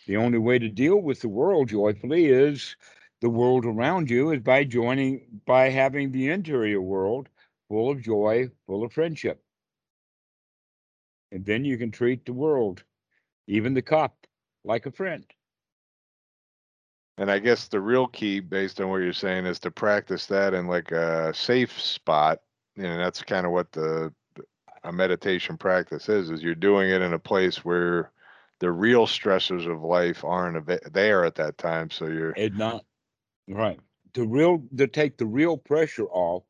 The only way to deal with the world joyfully is the world around you is by joining, by having the interior world full of joy, full of friendship. And then you can treat the world, even the cop, like a friend. And I guess the real key, based on what you're saying, is to practice that in like a safe spot. And that's kind of what the a meditation practice is, is you're doing it in a place where the real stressors of life aren't there at that time. So you're, And not right. To real to take the real pressure off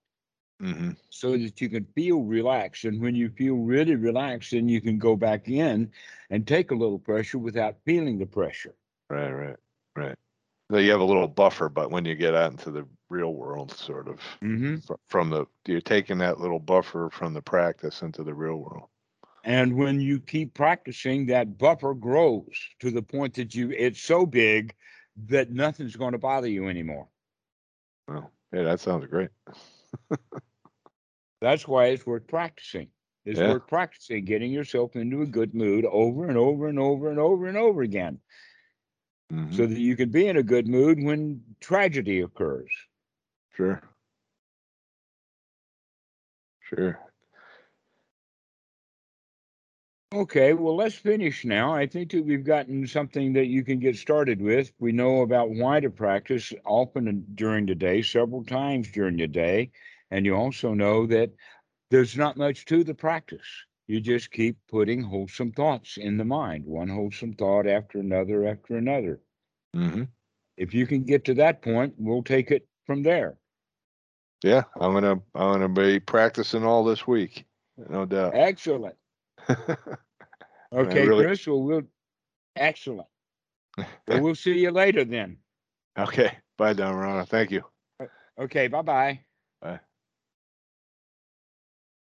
Mhm. so that you can feel relaxed. And when you feel really relaxed, then you can go back in and take a little pressure without feeling the pressure. right, right, right. So you have a little buffer, but when you get out into the real world, sort of hmm from the, you're taking that little buffer from the practice into the real world. And when you keep practicing, that buffer grows to the point that you it's so big that nothing's going to bother you anymore. Well, yeah, that sounds great. That's why it's worth practicing. It's Yeah. worth practicing getting yourself into a good mood over and over and over and over and over again. Mhm. so that you can be in a good mood when tragedy occurs. Sure. Sure. Okay, well, let's finish now. I think that we've gotten something that you can get started with. We know about why to practice often during the day, several times during the day. And you also know that there's not much to the practice. You just keep putting wholesome thoughts in the mind, one wholesome thought after another after another. hmm If you can get to that point, we'll take it from there. Yeah, I'm gonna I'm gonna be practicing all this week, no doubt. Excellent. Okay, really- Chris, well, we'll, excellent. Well, we'll see you later then. okay, bye, Dhammarato. Thank you. Okay, bye bye.